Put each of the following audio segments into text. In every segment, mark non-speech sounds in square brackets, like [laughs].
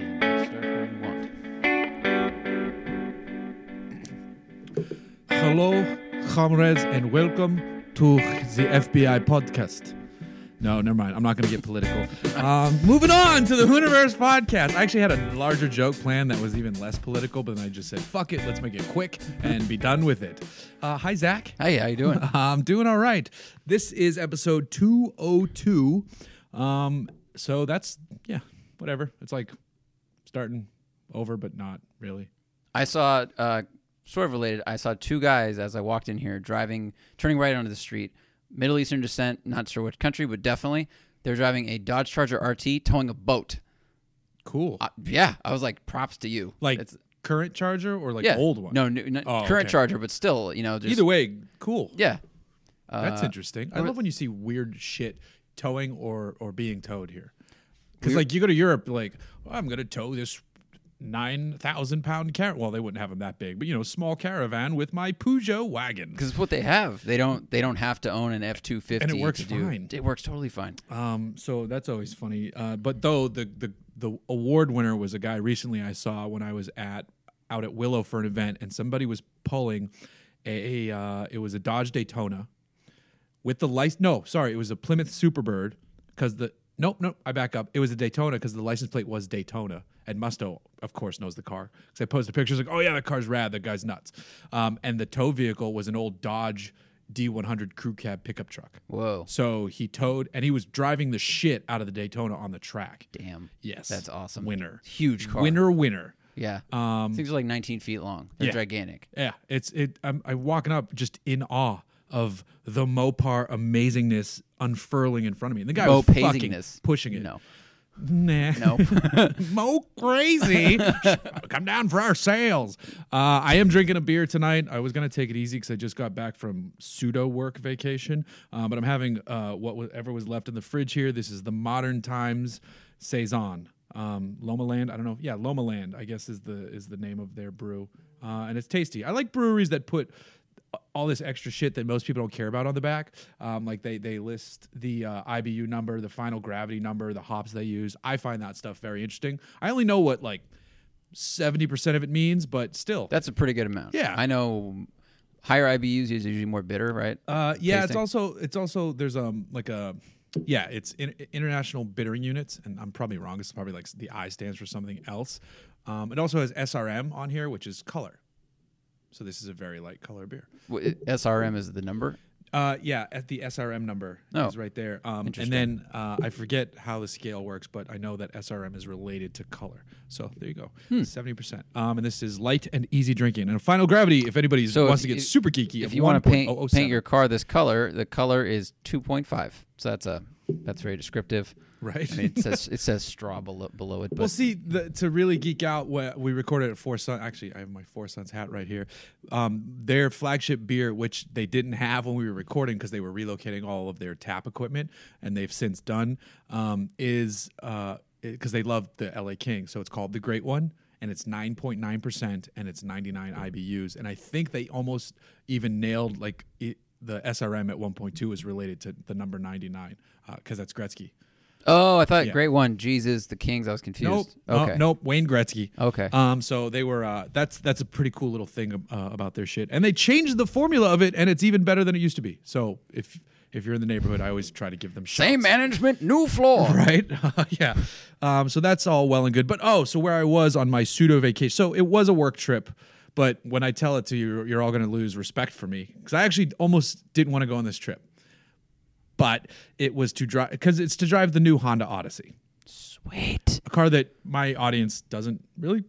ready start when you want. Hello, comrades, and welcome to the FBI podcast. No, never mind. I'm not going to get political. [laughs] Um, moving on to the Hooniverse podcast. I actually had a larger joke plan that was even less political, but then I just said, fuck it, let's make it quick and be done with it. Uh, hi, Zack. Hey, how you doing? [laughs] I'm doing all right. This is episode 202. Um, so that's, yeah, whatever. It's like starting over, but not really. I saw, uh, sort of related. I saw two guys as I walked in here driving, turning right onto the street, Middle Eastern descent. Not sure which country, but definitely they're driving a Dodge Charger RT, towing a boat. Cool. Uh, yeah, I was like, props to you. like It's- current charger or like yeah, old one? No, Oh, current okay. Charger, but still, you know, just Either way, cool. yeah. That's Uh, interesting. I love when you see weird shit towing or or being towed here. Because like you go to Europe, like oh, I'm gonna tow this nine thousand pound caravan. Well, they wouldn't have them that big, but you know, small caravan with my Peugeot wagon. because it's what they have. They don't. They don't have to own an F two fifty. And it works do- fine. It works totally fine. Um, so that's always funny. Uh, but though the the the award winner was a guy recently I saw when I was at out at Willow for an event, and somebody was pulling a uh, it was a Dodge Daytona with the license. No, sorry, it was a Plymouth Superbird because the nope nope I back up. It was a Daytona because the license plate was Daytona. And Musto, of course, knows the car because I posted pictures like, oh yeah, that car's rad. That guy's nuts. Um, and the tow vehicle was an old Dodge D100 crew cab pickup truck. Whoa, So he towed, and he was driving the shit out of the Daytona on the track. damn. Yes, That's awesome. Winner, Huge car. winner, winner. Yeah. Um, Things are like 19 feet long. They're yeah. gigantic. yeah, it's it. I'm, I'm walking up just in awe of the Mopar amazingness unfurling in front of me. And the guy was fucking pushing it. No. Nah. No. [laughs] Mo crazy. [laughs] Come down for our sales. Uh, I am drinking a beer tonight. I was gonna take it easy because I just got back from pseudo work vacation, uh, but I'm having uh, what was- was left in the fridge here. This is the Modern Times saison. Um, Lomaland. I don't know. Yeah, Lomaland. I guess is the is the name of their brew, uh, and it's tasty. I like breweries that put all this extra shit that most people don't care about on the back. Um, like they they list the uh, IBU number, the final gravity number, the hops they use. I find that stuff very interesting. I only know what like seventy percent of it means, but still, That's a pretty good amount. Yeah. I know higher IBUs is usually more bitter, right? uh, yeah, it's also it's also there's um like a yeah, it's in, international bittering units, and I'm probably wrong. It's probably like the I stands for something else. Um, it also has SRM on here, which is color. So this is a very light color beer. It- SRM is the number. Uh, yeah, at the SRM number Oh. is right there. Um, and then uh, I forget how the scale works, but I know that SRM is related to color. So there you go, Hmm. seventy percent. Um, and this is light and easy drinking. And final gravity, if anybody So wants if- to get super geeky, If you want to paint paint your car this color, the color is 2.5. So that's a that's very descriptive. Right. I mean, it says [laughs] it says straw below, below it, but Well, see, the, to really geek out, what we recorded at Four Sons. Actually, I have my Four Sons hat right here. Um, their flagship beer, which they didn't have when we were recording because they were relocating all of their tap equipment, and they've since done, um, is because they love the LA King, so it's called the Great One. And it's 9.9%, and it's 99 IBUs. And I think they almost even nailed like it, the SRM at 1.2 is related to the number 99 because that's Gretzky. Oh, I thought Yeah. great one, Jesus, the Kings. I was confused. Nope. Okay. Uh, nope. Wayne Gretzky. Okay. Um. So they were. Uh. That's that's a pretty cool little thing uh, about their shit, and they changed the formula of it, and it's even better than it used to be. So if if you're in the neighborhood, I always try to give them shots. Same management, new floor. [laughs] Right. [laughs] yeah. Um. So that's all well and good, but oh, so where I was on my pseudo vacation. So it was a work trip. But when I tell it to you, you're all going to lose respect for me because I actually almost didn't want to go on this trip. But it was to drive because it's to drive the new Honda Odyssey Sweet. a car that my audience doesn't really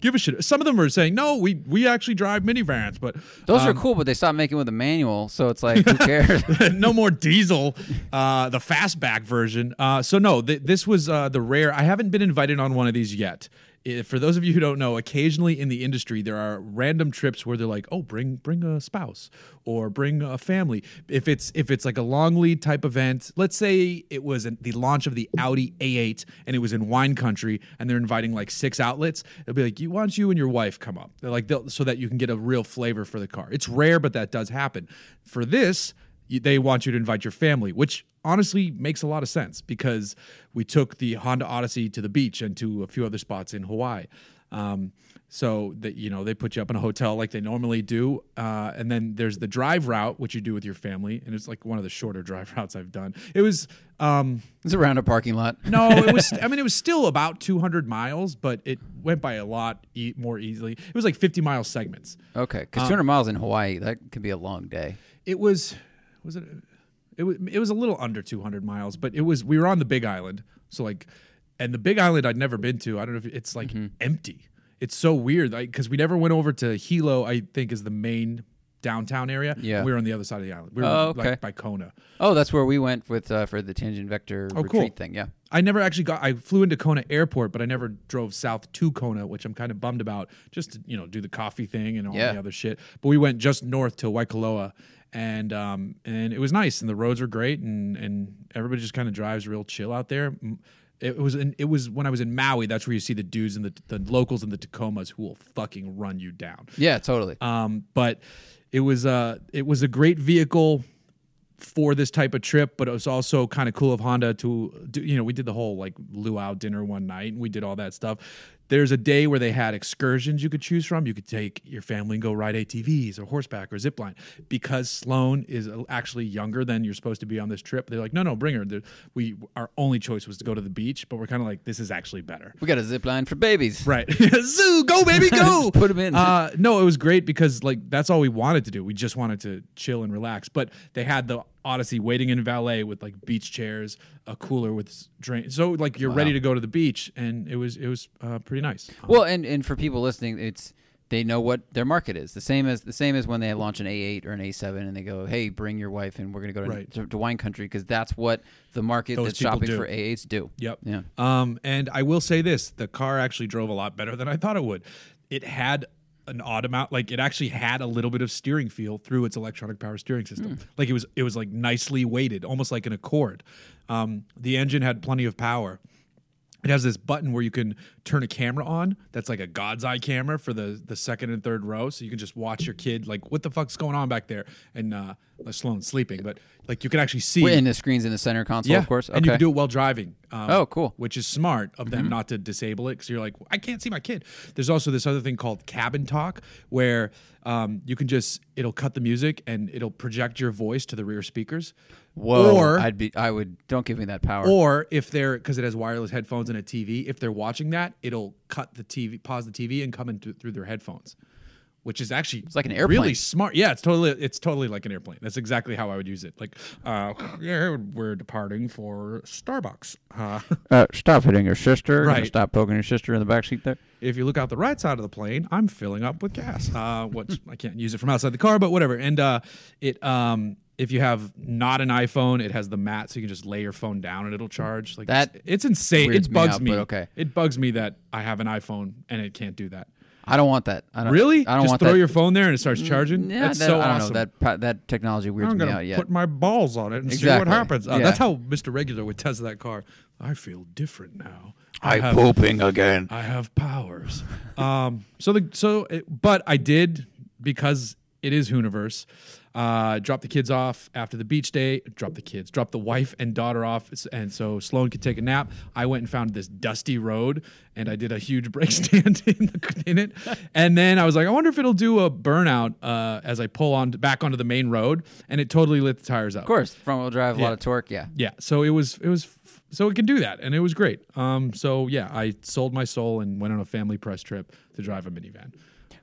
give a shit. Some of them are saying, "No, we we actually drive minivans," but Those are um, cool, but they stopped making with a manual, so it's like who cares? [laughs] no [laughs] more diesel, uh, the fastback version. Uh, so no, th- this was uh, the rare. I haven't been invited on one of these yet. For those of you who don't know, occasionally in the industry there are random trips where they're like, "Oh, bring bring a spouse or bring a family." If it's if it's like a long lead type event, let's say it was the launch of the Audi A8 and it was in wine country, and they're inviting like six outlets. it'll be like, "You don't you and your wife come up?" They're like, so that you can get a real flavor for the car. It's rare, but that does happen. For this, they want you to invite your family, which honestly makes a lot of sense because we took the Honda Odyssey to the beach and to a few other spots in Hawaii. Um, so that you know they put you up in a hotel like they normally do, uh, and then there's the drive route which you do with your family, and it's like one of the shorter [laughs] drive routes I've done. It was um, It's around a parking lot. no, it was. [laughs] I mean, it was still about 200 miles, but it went by a lot e- more easily. It was like 50 mile segments. Okay, because 200 miles in Hawaii that could be a long day. It was, was it? It was. It was a little under 200 miles, but it was. We were on the Big Island, so like, and the Big Island I'd never been to. I don't know if it's like Mm-hmm. empty. It's so weird because we never went over to Hilo. I think is the main downtown area. Yeah. we were on the other side of the island. We were Oh, okay. like by Kona. Oh, that's where we went with uh, for the tangent vector Oh, retreat cool. thing. Yeah. I never actually got. I flew into Kona Airport, but I never drove south to Kona, which I'm kind of bummed about. Just to you know do the coffee thing and all Yeah. the other shit. But we went just north to Waikoloa, and um and it was nice, and the roads were great, and and everybody just kind of drives real chill out there. It was in, it was when I was in Maui. That's where you see the dudes and the the locals and the Tacomas who will fucking run you down. Yeah, totally. Um, but it was uh it was a great vehicle for this type of trip, but it was also kind of cool of Honda to do, you know, we did the whole like luau dinner one night and we did all that stuff. There's a day where they had excursions you could choose from. You could take your family and go ride ATVs or horseback or zip line. Because Sloan is actually younger than you're supposed to be on this trip, they're like, no, no, bring her. We our only choice was to go to the beach, but we're kind of like, this is actually better. we got a zip line for babies. Right. [laughs] Zoo, go baby, go. [laughs] Put 'em in. Uh, no, it was great because like that's all we wanted to do. We just wanted to chill and relax. But they had the Odyssey waiting in valet with like beach chairs, a cooler with drink. So like you're ready to go to the beach, and it was it was uh, pretty nice. Well, and and for people listening, it's they know what their market is. The same as the same as when they launch an A8 or an A7 and they go, "Hey, bring your wife and we're going to go to, Right. to, to wine country" because that's what the market Those that's shopping do. for A8s do. Yep. Yeah. Um, and I will say this: the car actually drove a lot better than I thought it would. It had an automatic, like it actually had a little bit of steering feel through its electronic power steering system. Like it was, it was like nicely weighted, almost like an Accord. Um, the engine had plenty of power. It has this button where you can turn a camera on. That's like a God's eye camera for the the second and third row, so you can just watch your kid like what the fuck's going on back there, and uh, Sloan's sleeping, but like you can actually see. And the screens in the center console, yeah, of course. Okay. And you can do it while driving. Um, Oh, cool. Mm-hmm. Which is smart of them not to disable it because you're like, I can't see my kid. There's also this other thing called cabin talk where um, you can just, it'll cut the music and it'll project your voice to the rear speakers. Whoa. Or, I'd be. I would. Don't give me that power. or if they're, because it has wireless headphones and a TV, if they're watching that, it'll cut the TV, pause the TV and come in th- through their headphones. Which is actually it's like an airplane. Really smart. Yeah, it's totally it's totally like an airplane. That's exactly how I would use it. Like, uh, yeah, we're departing for Starbucks. Uh, [laughs] uh, stop hitting your sister. Right. Stop poking your sister in the back seat there. if you look out the right side of the plane, I'm filling up with gas. Uh, which I can't use it from outside the car, but whatever. And uh, it um, if you have not an iPhone, it has the mat, so you can just lay your phone down and it'll charge. Like That it's, it's insane. weirds It me bugs out, me. but okay. It bugs me that I have an iPhone and it can't do that. I don't want that. I don't, Really? I don't just want throw that. your phone there and it starts charging. Yeah, That's that- so I don't awesome. know. That pa- that technology weirds I'm me gonna out. Yeah. put my balls on it and see Exactly. what happens. Uh, Yeah. That's how Mr. Regular would test that car. I feel different now. I I'm have pooping again. I have powers. [laughs] um, so the so, it, but I did because it is Hooniverse. Uh, drop the kids off after the beach day. Drop the kids. Drop the wife and daughter off, and so Sloan could take a nap. I went and found this dusty road, and I did a huge [laughs] brake stand in, the, in it. And then I was like, I wonder if it'll do a burnout uh, as I pull on back onto the main road, and it totally lit the tires up. Of course, front wheel drive, a Yeah. lot of torque. Yeah. Yeah, so it was it was so it can do that, and it was great. Um, so yeah, I sold my soul and went on a family press trip to drive a minivan.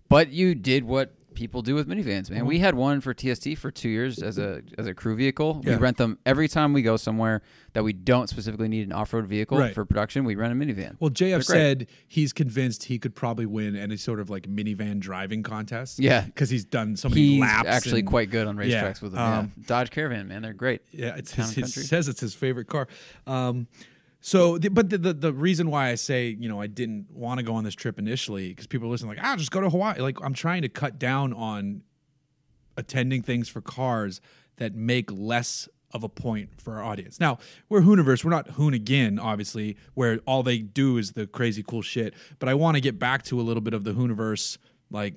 But you did what people do with minivans, Mm-hmm. man. We had one for TST for two years as a as a crew vehicle. Yeah. We rent them every time we go somewhere that we don't specifically need an off road vehicle Right. for production. We rent a minivan. Well, JF said he's convinced he could probably win any sort of like minivan driving contest. Yeah. because he's done so many He's laps. actually and- quite good on racetracks Yeah, with them. um, yeah. Dodge Caravan, man, they're great. Yeah, it's Town his, and it says it's his favorite car. Um, so, the, but the, the the reason why I say you know I didn't want to go on this trip initially because people are listening like ah just go to Hawaii. Like I'm trying to cut down on attending things for cars that make less of a point for our audience. Now, we're Hooniverse. We're not Hoonigan, obviously, where all they do is the crazy cool shit. But I want to get back to a little bit of the Hooniverse, like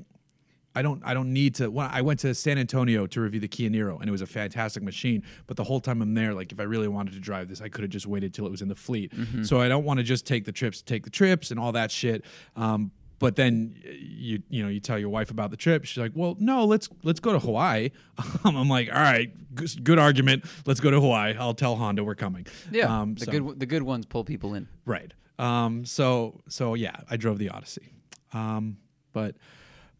I don't I don't need to. When I went to San Antonio to review the Kia Niro, and it was a fantastic machine. But the whole time I'm there, like if I really wanted to drive this, I could have just waited till it was in the fleet. So I don't want to just take the trips, take the trips, and all that shit. Um, but then uh, you you know you tell your wife about the trip. She's like, "Well, no, let's let's go to Hawaii." [laughs] Um, I'm like, "All right, good, good argument. Let's go to Hawaii. I'll tell Honda we're coming." Yeah, Um, the so- good the good ones pull people in. Right. Um, so so yeah, I drove the Odyssey. Um, but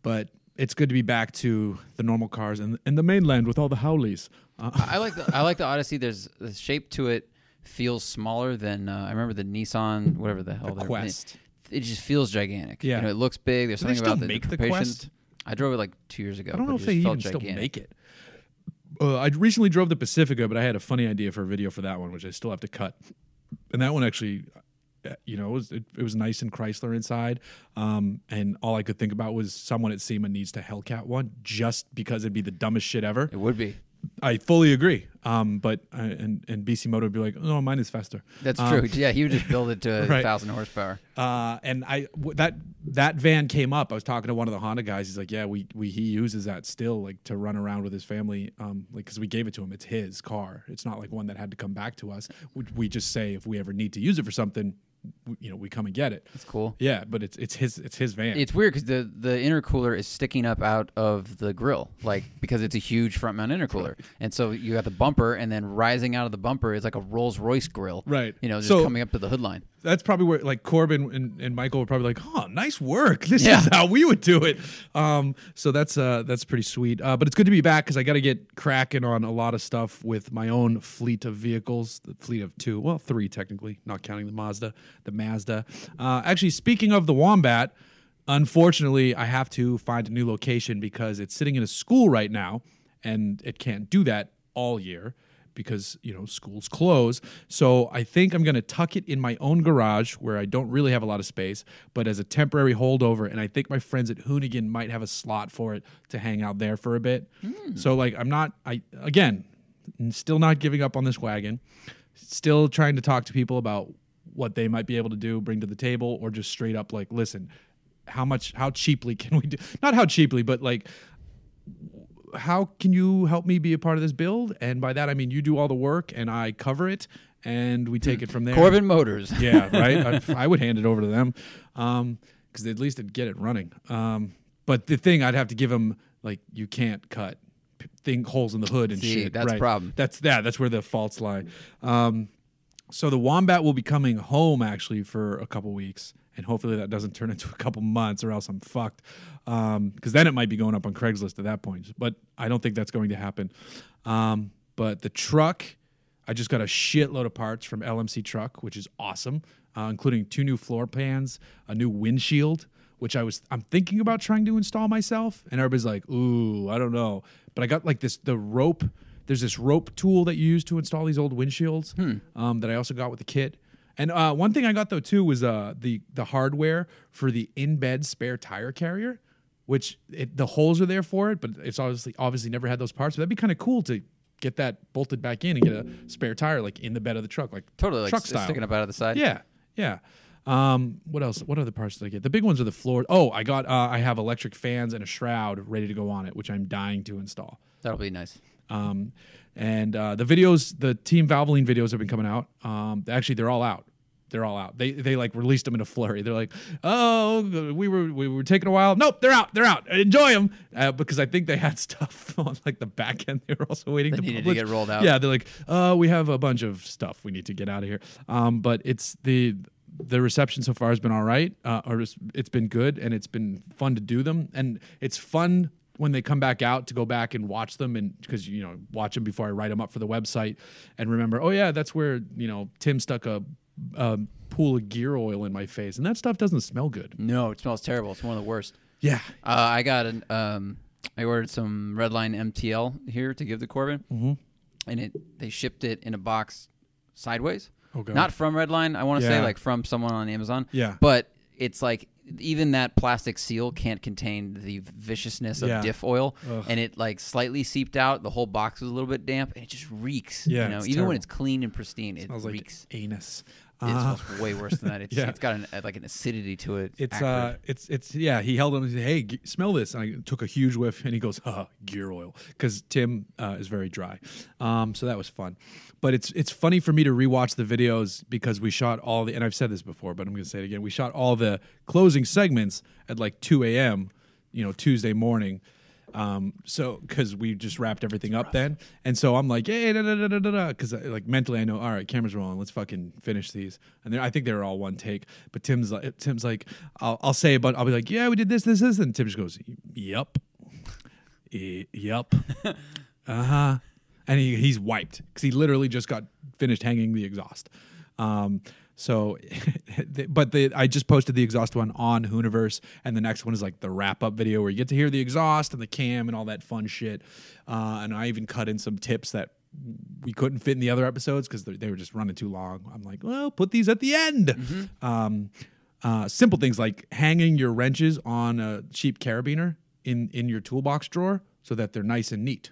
but it's good to be back to the normal cars and in the mainland with all the haoles. Uh, I like the I like the Odyssey. There's the shape to it feels smaller than uh, I remember the Nissan whatever the hell the Quest. It, just feels gigantic. Yeah. you know, it looks big. There's Do something about the, make the. Quest? I drove it like two years ago. I don't know if they even felt still make it. Uh, I recently drove the Pacifica, but I had a funny idea for a video for that one, which I still have to cut. And that one actually, you know, it was, it, it was nice and Chrysler inside. Um, and all I could think about was someone at SEMA needs to Hellcat one just because it'd be the dumbest shit ever. It would be. I fully agree. Um, but uh, and and BC Moto would be like, no, mine is faster. That's Um, true. Yeah, he would just build it to [laughs] a Right. thousand horsepower. Uh, and I w- that that van came up. I was talking to one of the Honda guys. He's like, yeah, we we he uses that still like to run around with his family. Um, like because we gave it to him. It's his car. It's not like one that had to come back to us. We, we just say if we ever need to use it for something, you know, we come and get it. That's cool. Yeah, but it's it's his it's his van. It's weird because the the intercooler is sticking up out of the grill, like [laughs] because it's a huge front mount intercooler, and so you got the bumper, and then rising out of the bumper is like a Rolls Royce grill, Right. You know, just So- coming up to the hood line. That's probably where like Corbin and, and Michael were probably like, "Oh, nice work. This Yeah. is how we would do it." Um, so that's uh, that's pretty sweet. Uh, but it's good to be back because I got to get cracking on a lot of stuff with my own fleet of vehicles, the fleet of two, well, three technically, not counting the Mazda, the Mazda. Uh, actually, speaking of the Wombat, unfortunately, I have to find a new location because it's sitting in a school right now, and it can't do that all year because you know schools close. So I think I'm going to tuck it in my own garage where I don't really have a lot of space, but as a temporary holdover. And I think my friends at Hoonigan might have a slot for it to hang out there for a bit. Hmm. So like I'm not I again still not giving up on this wagon. Still trying to talk to people about what they might be able to do, bring to the table, or just straight up like, listen, how much, how cheaply can we do? Not how cheaply, but like how can you help me be a part of this build? And by that I mean you do all the work and I cover it and we take it from there. Corbin Motors. [laughs] Yeah, right. I, I would hand it over to them because at least they'd get it running. Um, but the thing I'd have to give them like you can't cut p- thing holes in the hood and See, shit. that's right. problem. That's yeah. That's where the faults lie. Um, so the wombat will be coming home actually for a couple weeks, and hopefully that doesn't turn [laughs] into a couple months, or else I'm fucked. Because then it might be going up on Craigslist at that point. But I don't think that's going to happen. Um, but the truck, I just got a shitload of parts from LMC Truck, which is awesome, uh, including two new floor pans, a new windshield. Which I was, I'm thinking about trying to install myself, and everybody's like, "Ooh, I don't know." But I got like this, the rope there's this rope tool that you use to install these old windshields um, that I also got with the kit. And uh, one thing I got though too was uh, the the hardware for the in bed spare tire carrier, which it, the holes are there for it, but it's obviously obviously never had those parts. But that'd be kind of cool to get that bolted back in and get a spare tire like in the bed of the truck, like Totally, like truck s- style. sticking up out of the side. Yeah, yeah. Um, what else? What other parts did I get? The big ones are the floor. Oh, I got. Uh, I have electric fans and a shroud ready to go on it, which I'm dying to install. that'll be nice. Um, and uh, the videos, the Team Valvoline videos have been coming out. Um, actually, they're all out. They're all out. They they like released them in a flurry. They're like, oh, we were we were taking a while. Nope, they're out. They're out. Enjoy them uh, because I think they had [laughs] stuff on like the back end. They were also waiting That to needed to get rolled out. Yeah, they're like, uh, we have a bunch of stuff we need to get out of here. Um, but it's the the reception so far has been all right, uh, or it's been good, and it's been fun to do them, and it's fun when they come back out to go back and watch them and because you know watch them before I write them up for the website and remember oh yeah that's where you know Tim stuck a, a pool of gear oil in my face and that stuff doesn't smell good No, it smells terrible. It's one of the worst. yeah Uh, I got an um, I ordered some Redline MTL here to give to Corbin, Mhm. and it they shipped it in a box sideways. Oh, God. Not from Redline, I want to say like from someone on Amazon. Yeah. but it's like even that plastic seal can't contain the viciousness of Yeah. diff oil, Ugh. and it like slightly seeped out. The whole box was a little bit damp, and it just reeks. Yeah, you know, even terrible. when it's clean and pristine, it like reeks. anus It smells way worse than that. [laughs] It's, Yeah. it's got an, like an acidity to it. It's acrid. uh, it's it's yeah. He held him and said, "Hey, g- smell this." And I took a huge whiff, and he goes, "Uh, gear oil," because Tim uh, is very dry. Um, so that was fun. But it's it's funny for me to rewatch the videos because we shot all the, and I've said this before, but I'm going to say it again. We shot all the closing segments at like 2 a.m. You know, Tuesday morning. Um, so because we just wrapped everything up then, and so I'm like, hey, da da da da da da, because like mentally I know, all right, cameras rolling, let's fucking finish these, and I think they were all one take. But Tim's like, Tim's like, I'll, I'll say, but I'll be like, yeah, we did this, this, this, and Tim just goes, yep, E- yep, [laughs] uh huh, and he, he's wiped because he literally just got finished hanging the exhaust. Um, so, [laughs] but the I just posted the exhaust one on Hooniverse, and the next one is like the wrap up video where you get to hear the exhaust and the cam and all that fun shit. Uh, and I even cut in some tips that we couldn't fit in the other episodes because they were just running too long. I'm like, well, put these at the end. Um, uh, simple things like hanging your wrenches on a cheap carabiner in in your toolbox drawer so that they're nice and neat.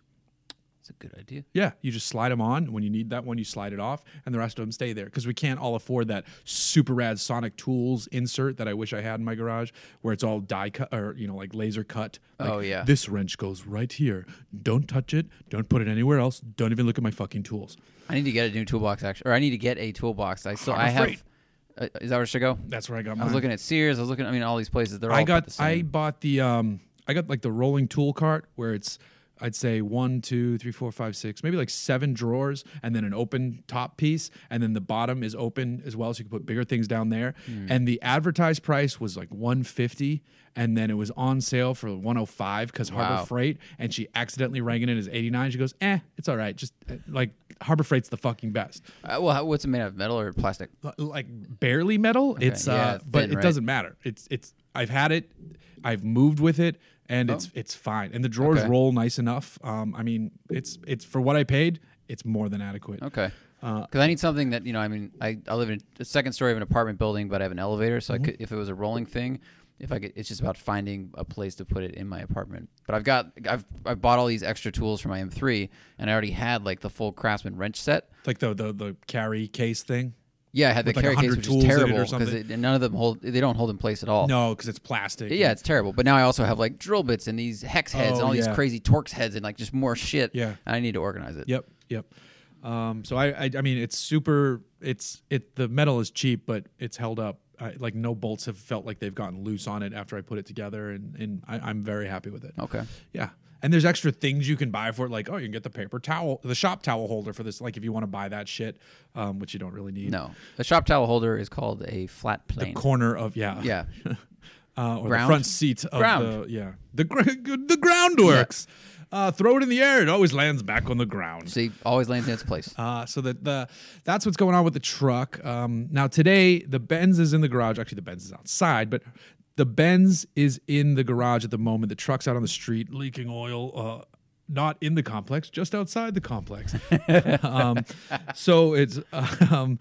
It's a good idea. Yeah, you just slide them on. When you need that one, you slide it off, and the rest of them stay there because we can't all afford that super rad Sonic Tools insert that I wish I had in my garage, where it's all die cut or you know like laser cut. Like, Oh, yeah. this wrench goes right here. Don't touch it. Don't put it anywhere else. Don't even look at my fucking tools. I need to get a new toolbox actually, or I need to get a toolbox. I still I have. Uh, is that where it should go? That's where I got I was looking at Sears. I was looking. I mean, all these places. They're all I got I bought the um I got like the rolling tool cart where it's I'd say one, two, three, four, five, six, maybe like seven drawers, and then an open top piece, and then the bottom is open as well, so you can put bigger things down there. Hmm. And the advertised price was like one fifty, and then it was on sale for one hundred five because Harbor Freight, and she accidentally rang it in as eighty nine. She goes, "Eh, it's all right. Just uh, like Harbor Freight's the fucking best." Uh, well, how, what's it made of? Metal or plastic? Like barely metal. It's yeah, uh, it's but it right? doesn't matter. It's it's I've had it, I've moved with it, and it's it's fine. And the drawers Oh. Okay. roll nice enough. Um, I mean, it's it's for what I paid. It's more than adequate. Okay. Uh, Because I need something that you know. I mean, I, I live in a second story of an apartment building, but I have an elevator, so Mm-hmm. I could, if it was a rolling thing, if I could, it's just about finding a place to put it in my apartment. But I've got, I've, I've bought all these extra tools for my M3, and I already had like the full Craftsman wrench set. Like the the the carry case thing. Yeah, I had the like, carry case, which is in it or terrible because none of them hold. They don't hold in place at all. No, because it's plastic. Yeah, it's terrible. But now I also have like drill bits and these hex heads and Oh, all these crazy Torx heads and like just more shit. Yeah. and I need to organize it. Yep. Yep. Um, so I, I I mean it's super. It's it the metal is cheap, but it's held up. I, like no bolts have felt like they've gotten loose on it after I put it together, and and I, I'm very happy with it. Okay. Yeah. And there's extra things you can buy for it, like oh, you can get the paper towel, the shop towel holder for this, like if you want to buy that shit, um, which you don't really need. No, the shop towel holder is called a flat plane. The corner of yeah, yeah. [laughs] uh, or the front seat of Ground. the yeah, the gr- the ground works. Uh, throw it in the air; it always lands back on the ground. See, always lands in its place. Uh, so that the that's what's going on with the truck. Um, now today the Benz is in the garage. Actually, the Benz is outside, but the Benz is in the garage at the moment. The truck's out on the street leaking oil. Uh, not in the complex, just outside the complex. [laughs] um, so it's [laughs] um,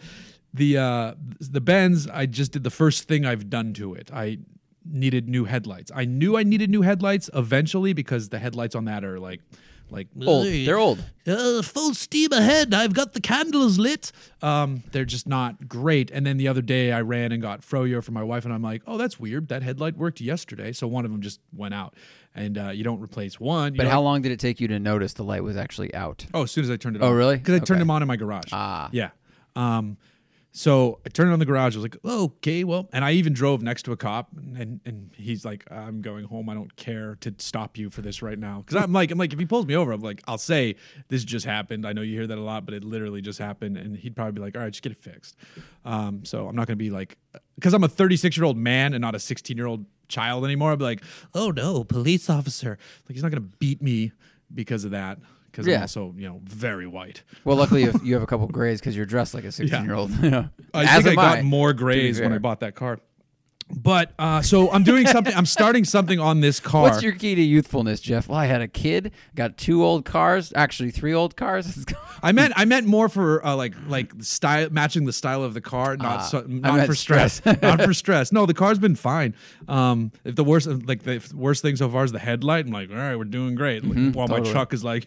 the uh, the Benz. I just did the first thing I've done to it. I needed new headlights. I knew I needed new headlights eventually because the headlights on that are like like Old. They're old. uh, full steam ahead. I've got the candles lit. Um, they're just not great. And then the other day, I ran and got Froyo for my wife, and I'm like, oh, that's weird. That headlight worked yesterday, so one of them just went out. And uh, you don't replace one. But how long did it take you to notice the light was actually out? Oh, as soon as I turned it Oh, on. really? Because I turned Okay. them on in my garage. Ah. Yeah. Um, so I turned on the garage. I was like, oh, okay, well, and I even drove next to a cop, and and he's like, I'm going home. I don't care to stop you for this right now. Because I'm like, I'm like, if he pulls me over, I'm like, I'll say this just happened. I know you hear that a lot, but it literally just happened, and he'd probably be like, all right, just get it fixed. Um, so I'm not gonna be like, because I'm a 36 year old man and not a 16 year old child anymore. I'll be like, oh no, police officer. Like he's not gonna beat me because of that. Because I'm Yeah. also, you know, very white. Well, luckily you have, [laughs] you have a couple grays because you're dressed like a 16 year old. [laughs] I As think I got more grays when I bought that car. But uh, so I'm doing something. I'm starting something on this [laughs] car. What's your key to youthfulness, Jeff? Well, I had a kid, got two old cars, actually three old cars. [laughs] I meant I meant more for uh, like like style matching the style of the car, not Ah, so, not for stress, stress. [laughs] not for stress. No, the car's been fine. Um, if the worst like the worst thing so far is the headlight, I'm like, all right, we're doing great. Like, while my truck is like,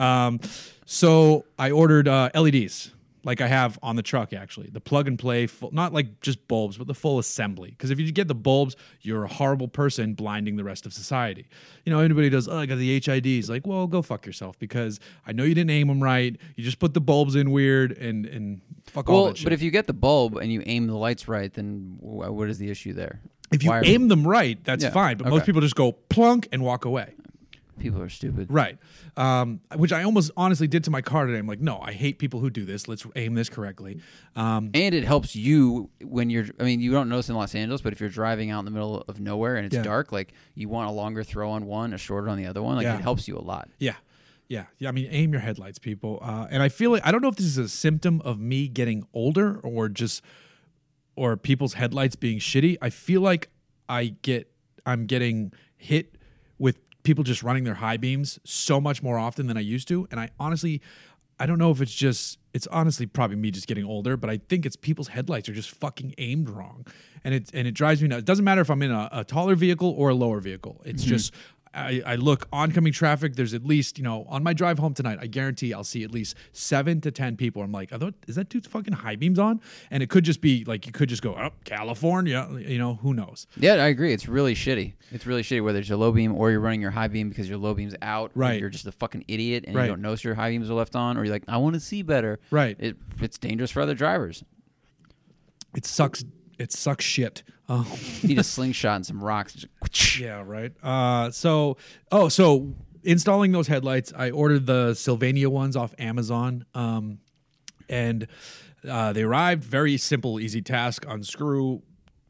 um, so I ordered uh, LEDs. Like I have on the truck actually, the plug and play, full, not like just bulbs, but the full assembly. Because if you get the bulbs, you're a horrible person, blinding the rest of society. You know, anybody does, oh, I got the HIDs. Like, well, go fuck yourself because I know you didn't aim them right. You just put the bulbs in weird and and fuck all that shit. but if you get the bulb and you aim the lights right, then what is the issue there? if you Why aim them right, that's Yeah, fine. But most people just go plunk and walk away. People are stupid. Right. Um, which I almost honestly did to my car today. I'm like, no, I hate people who do this. Let's aim this correctly. Um, And it helps you when you're. I mean, you don't notice in Los Angeles, but if you're driving out in the middle of nowhere and it's Yeah. dark, like you want a longer throw on one, a shorter on the other one. Like Yeah. it helps you a lot. yeah. Yeah. Yeah. I mean, aim your headlights, people. Uh, and I feel like, I don't know if this is a symptom of me getting older or just, or people's headlights being shitty. I feel like I get, I'm getting hit people just running their high beams so much more often than I used to. And I honestly, I don't know if it's just, it's honestly probably me just getting older, but I think it's people's headlights are just fucking aimed wrong. And it, and it drives me nuts. It doesn't matter if I'm in a, a taller vehicle or a lower vehicle. It's mm-hmm. just, I, I look oncoming traffic. There's at least, you know, on my drive home tonight, I guarantee I'll see at least seven to 10 people. I'm like, those, is that dude's fucking high beams on? And it could just be like, you could just go up California, you know, who knows? Yeah, I agree. It's really shitty. It's really shitty whether it's your low beam or you're running your high beam because your low beam's out. Right. You're just a fucking idiot and Right. you don't notice your high beams are left on, or you're like, I want to see better. Right. It, it's dangerous for other drivers. It sucks. It sucks shit. You [laughs] need a slingshot and some rocks. [laughs] Yeah, right. Uh, so, oh, so installing those headlights, I ordered the Sylvania ones off Amazon, um, and uh, they arrived. Very simple, easy task. Unscrew,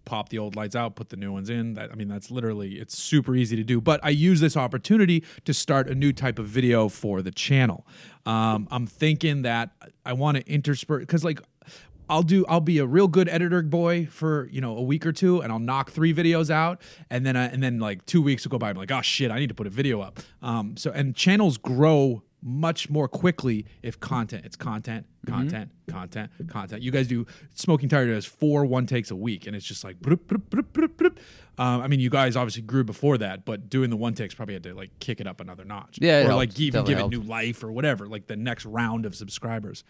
pop the old lights out, put the new ones in. That I mean, that's literally it's super easy to do. But I use this opportunity to start a new type of video for the channel. Um, I'm thinking that I want to intersperse because like. I'll do. I'll be a real good editor boy for you know a week or two, and I'll knock three videos out, and then I, and then like two weeks will go by. I'm like, oh shit, I need to put a video up. Um, so and channels grow much more quickly if content. It's content, content, content, content. You guys do smoking tire does four one takes a week, and it's just like. broop, broop, broop. Um, I mean, you guys obviously grew before that, but doing the one takes probably had to like kick it up another notch. Yeah, or helped. like even Definitely give it new life or whatever, like the next round of subscribers.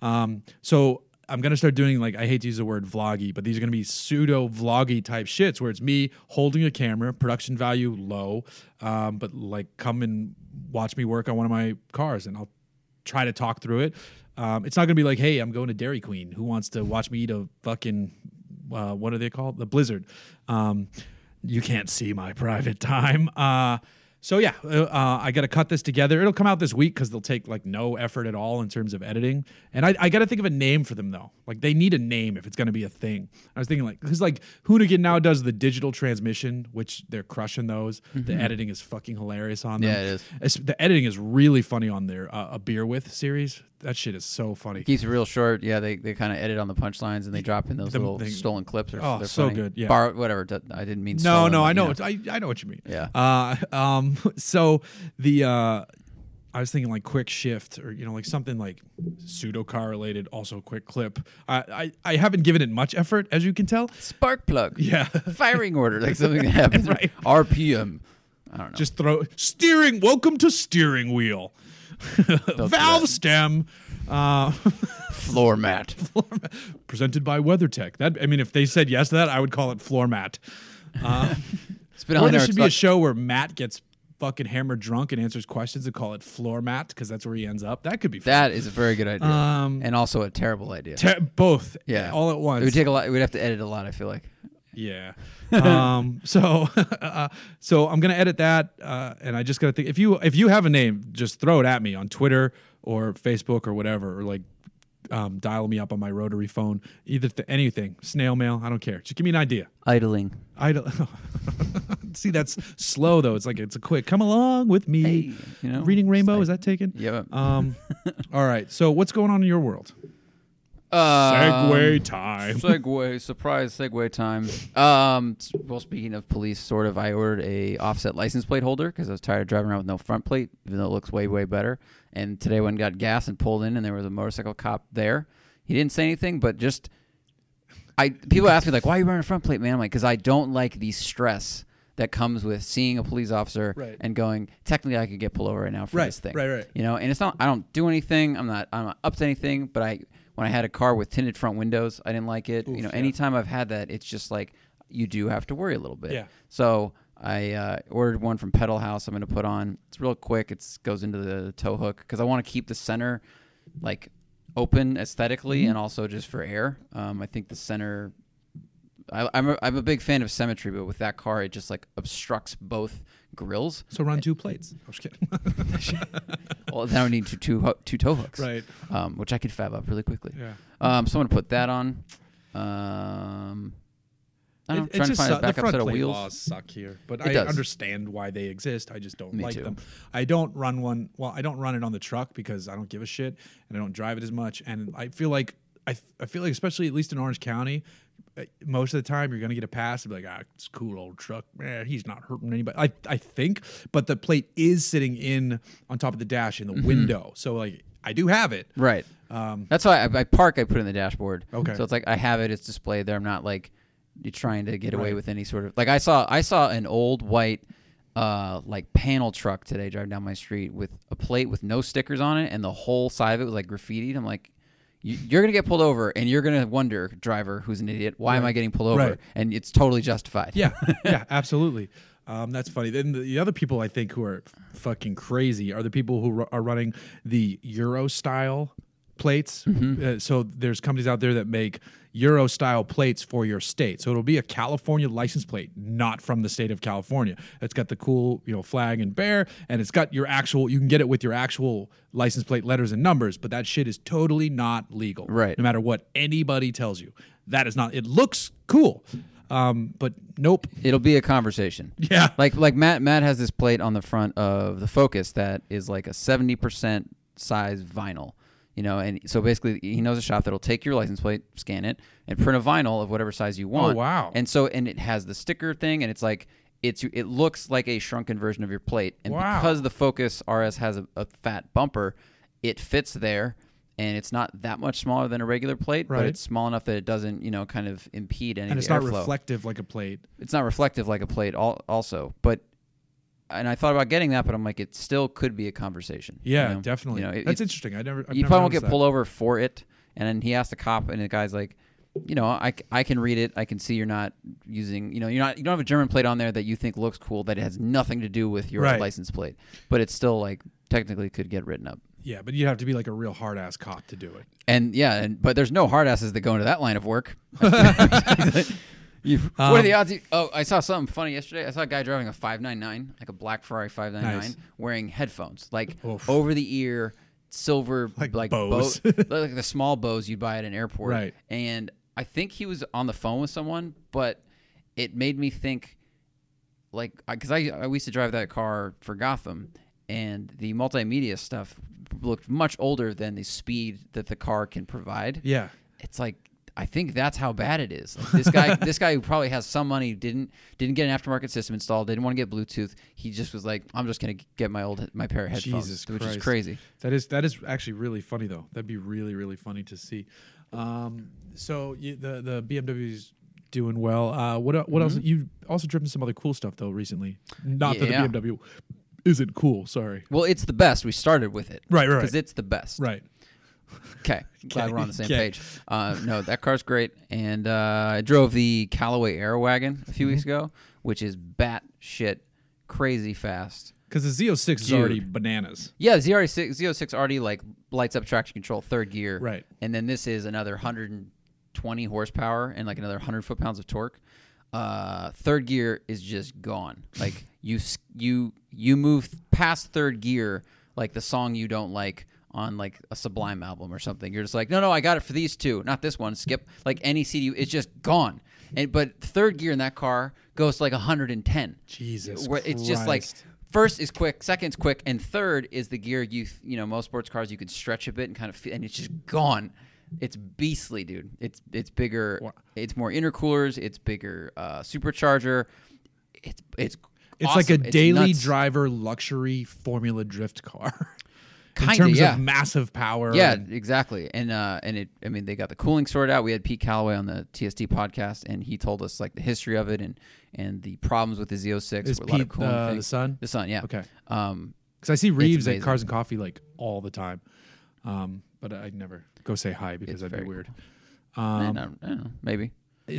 Um, so I'm gonna start doing like I hate to use the word vloggy, but these are gonna be pseudo vloggy type shits where it's me holding a camera, production value low, um, but like come and watch me work on one of my cars, and I'll try to talk through it. Um, it's not gonna be like, hey, I'm going to Dairy Queen. Who wants to watch me eat a fucking uh, what are they called? The Blizzard. Um, you can't see my [laughs] private time. Uh, so yeah, uh, uh, I got to cut this together. It'll come out this week because they'll take like no effort at all in terms of editing. And I, I got to think of a name for them though. Like they need a name if it's going to be a thing. I was thinking like because like Hoonigan now does the digital transmission, which they're crushing those. The editing is fucking hilarious on them. Yeah, it is. It's, the editing is really funny on their uh, a beer with series. That shit is so funny. keeps it real short. Yeah, they, they kind of edit on the punchlines and they drop in those The- little they- stolen clips. They're, Oh, so funny. good, yeah. Borrow, whatever. I didn't mean. No, stolen, no, I know. I I know what you mean. Yeah. Uh, um. [laughs] So the uh, I was thinking like quick shift or you know like something like pseudo correlated, also quick clip. I, I I haven't given it much effort as you can tell. Spark plug. Yeah. [laughs] Firing order, like [laughs] something that happens. Right. RPM. I don't know. Just throw steering. Welcome to steering wheel. [laughs] Valve stem. Uh, [laughs] floor mat. presented by WeatherTech. That I mean, if they said yes to that, I would call it floor mat. Uh, [laughs] It's been or there should be a show where Matt gets fucking hammered drunk and answers questions and call it floor mat because that's where he ends up. That could be fun. that is a very good idea, Um, and also a terrible idea. Te- both, Yeah. all at once. It would take a lot. We'd have to edit a lot. I feel like. Yeah. [laughs] um. So, [laughs] uh, so I'm gonna edit that, uh, and I just gotta think if you if you have a name, just throw it at me on Twitter or Facebook or whatever, or like um, dial me up on my rotary phone, either th- anything, snail mail. I don't care. Just give me an idea. Idling. I don't [laughs] see that's slow though. It's like it's a quick. Come along with me. Hey, you know, Reading Rainbow it's is that taken? Yeah. Um. all right. So what's going on in your world? Um, Segway time. [laughs] Segway, surprise Segway time. Um, well, speaking of police, sort of, I ordered a offset license plate holder because I was tired of driving around with no front plate, even though it looks way, way better. And today, when I got gas and pulled in, and there was a motorcycle cop there, he didn't say anything, but just I people ask me like, "Why are you wearing a front plate, man?" I'm like, "Because I don't like the stress." That comes with seeing a police officer Right. and going, technically, I could get pulled over right now for Right, this thing, right, right. You know, and it's not. I don't do anything. I'm not. I'm not up to anything. But I, When I had a car with tinted front windows, I didn't like it. you know, yeah. anytime I've had that, it's just like you do have to worry a little bit. Yeah. So I uh, ordered one from Pedal House. I'm going to put on. It's real quick. It goes into the tow hook because I want to keep the center like open aesthetically Mm-hmm. and also just for air. Um, I think the center. I, I'm a, I'm a big fan of symmetry, but with that car, it just like obstructs both grills. So run two plates. [laughs] I'm just kidding. [laughs] Well, I would need two two, two tow hooks, right. um, which I could fab up really quickly. Yeah. Um, so I'm gonna put that on. Um, I don't know, It- trying to find su- the backup front set of wheels. laws suck here, but It I does. understand why they exist. I just don't Me like too. them. I don't run one. Well, I don't run it on the truck because I don't give a shit, and I don't drive it as much. And I feel like I, I feel like especially at least in Orange County, most of the time you're gonna get a pass. And be like, ah, it's a cool old truck. Man, he's not hurting anybody. I I think, but the plate is sitting in on top of the dash in the Mm-hmm. window, so like I do have it. Right. Um, That's why I, I park. I put in the dashboard. Okay. So it's like I have it. It's displayed there. I'm not like you're trying to get away with any sort of like I saw. I saw an old white uh like panel truck today driving down my street with a plate with no stickers on it and the whole side of it was like graffitied. I'm like. "You- You're gonna get pulled over, and you're gonna wonder, driver, who's an idiot, why am I getting pulled over? Right. And it's totally justified. Yeah, [laughs] yeah, absolutely. Um, that's funny. Then the, the other people I think who are fucking crazy are the people who are running the Euro style plates. Mm-hmm. Uh, so there's companies out there that make Euro style plates for your state. So it'll be a California license plate, not from the state of California. It's got the cool, you know, flag and bear, and it's got your actual. You can get it with your actual license plate letters and numbers, but that shit is totally not legal. Right. No matter what anybody tells you, that is not. It looks cool. Um, but nope. It'll be a conversation. Yeah. Like like Matt Matt has this plate on the front of the Focus that is like a seventy percent size vinyl. You know, and so basically he knows a shop that'll take your license plate, scan it, and print a vinyl of whatever size you oh, want. Oh, wow. And so and it has the sticker thing and it's like it's it looks like a shrunken version of your plate. And Wow. because the Focus RS has a, a fat bumper, it fits there and it's not that much smaller than a regular plate, but Right. it's small enough that it doesn't, you know, kind of impede any and of it's the not airflow reflective like a plate. it's not reflective like a plate al- also but and i thought about getting that but i'm like it still could be a conversation you Yeah, know? definitely. you know it- That's it- interesting. I never. I've you never probably won't get that. pulled over for it and then he asked the cop and the guy's like you know I, I can read it i can see you're not using you know you're not you don't have a german plate on there that you think looks cool that it has nothing to do with your Right. license plate but it's still like technically could get written up Yeah, but you'd have to be like a real hard ass cop to do it. and yeah and but there's no hard asses that go into that line of work [laughs] [laughs] [laughs] You, what are Um, the odds? You, oh, I saw something funny yesterday. I saw a guy driving a 599, like a black Ferrari 599, Nice. wearing headphones, like Oof. over the ear, silver, [laughs] Like like, Bose. Bo- [laughs] like the small bows you'd buy at an airport. Right. And I think he was on the phone with someone, but it made me think, like, because I, I used to drive that car for Gotham, and the multimedia stuff looked much older than the speed that the car can provide Yeah. it's like I think that's how bad it is. Like, this guy, this guy who probably has some money didn't didn't get an aftermarket system installed, didn't want to get Bluetooth. He just was like, I'm just gonna get my old my pair of headphones, Jesus which Christ. is crazy. That is that is actually really funny though. That'd be really really funny to see. Um, so you, the the BMW's doing well. Uh, what what else? You also driven some other cool stuff though recently. Not Mm-hmm. Yeah. that the BMW isn't cool. Sorry. Well, it's the best. We started with it, Right, right, Because it's the best. Right. Okay, glad we're on the same Okay. page. Uh, no, that car's great, and uh, I drove the Callaway Air Aerowagon a few weeks Mm-hmm. ago, which is bat shit crazy fast. Because the Z06 is already bananas. Yeah, ZR6 Z06 already like lights up traction control third gear. Right. And then this is another 120 horsepower and like another 100 foot pounds of torque. Uh, third gear is just gone. Like you you you move past third gear like the song you don't like on like a Sublime album or something. You're just like, no, no, I got it for these two, not this one. Skip like any CD. It's just gone. And but third gear in that car goes to like 110 Jesus. where it's just like first is quick, second's quick, and third is the gear you you know most sports cars you can stretch a bit and kind of feel, and it's just gone. It's beastly, dude. It's it's bigger. Wow. It's more intercoolers. It's bigger uh, supercharger. It's it's It's like a. Daily driver luxury Formula Drift car. [laughs] In Kinda, terms yeah. of massive power. Yeah, and- exactly. And uh, and it. I mean, they got the cooling sorted out. We had Pete Callaway on the TST podcast, and he told us like the history of it and and the problems with the Z06. is with a lot of Pete cooling uh, the son? The sun, yeah. Okay. Um, Because I see Reeves at. Cars and Coffee like all the time. Um, but I'd never go say hi because It's that'd be weird. I, Um, don't, I don't know. Maybe.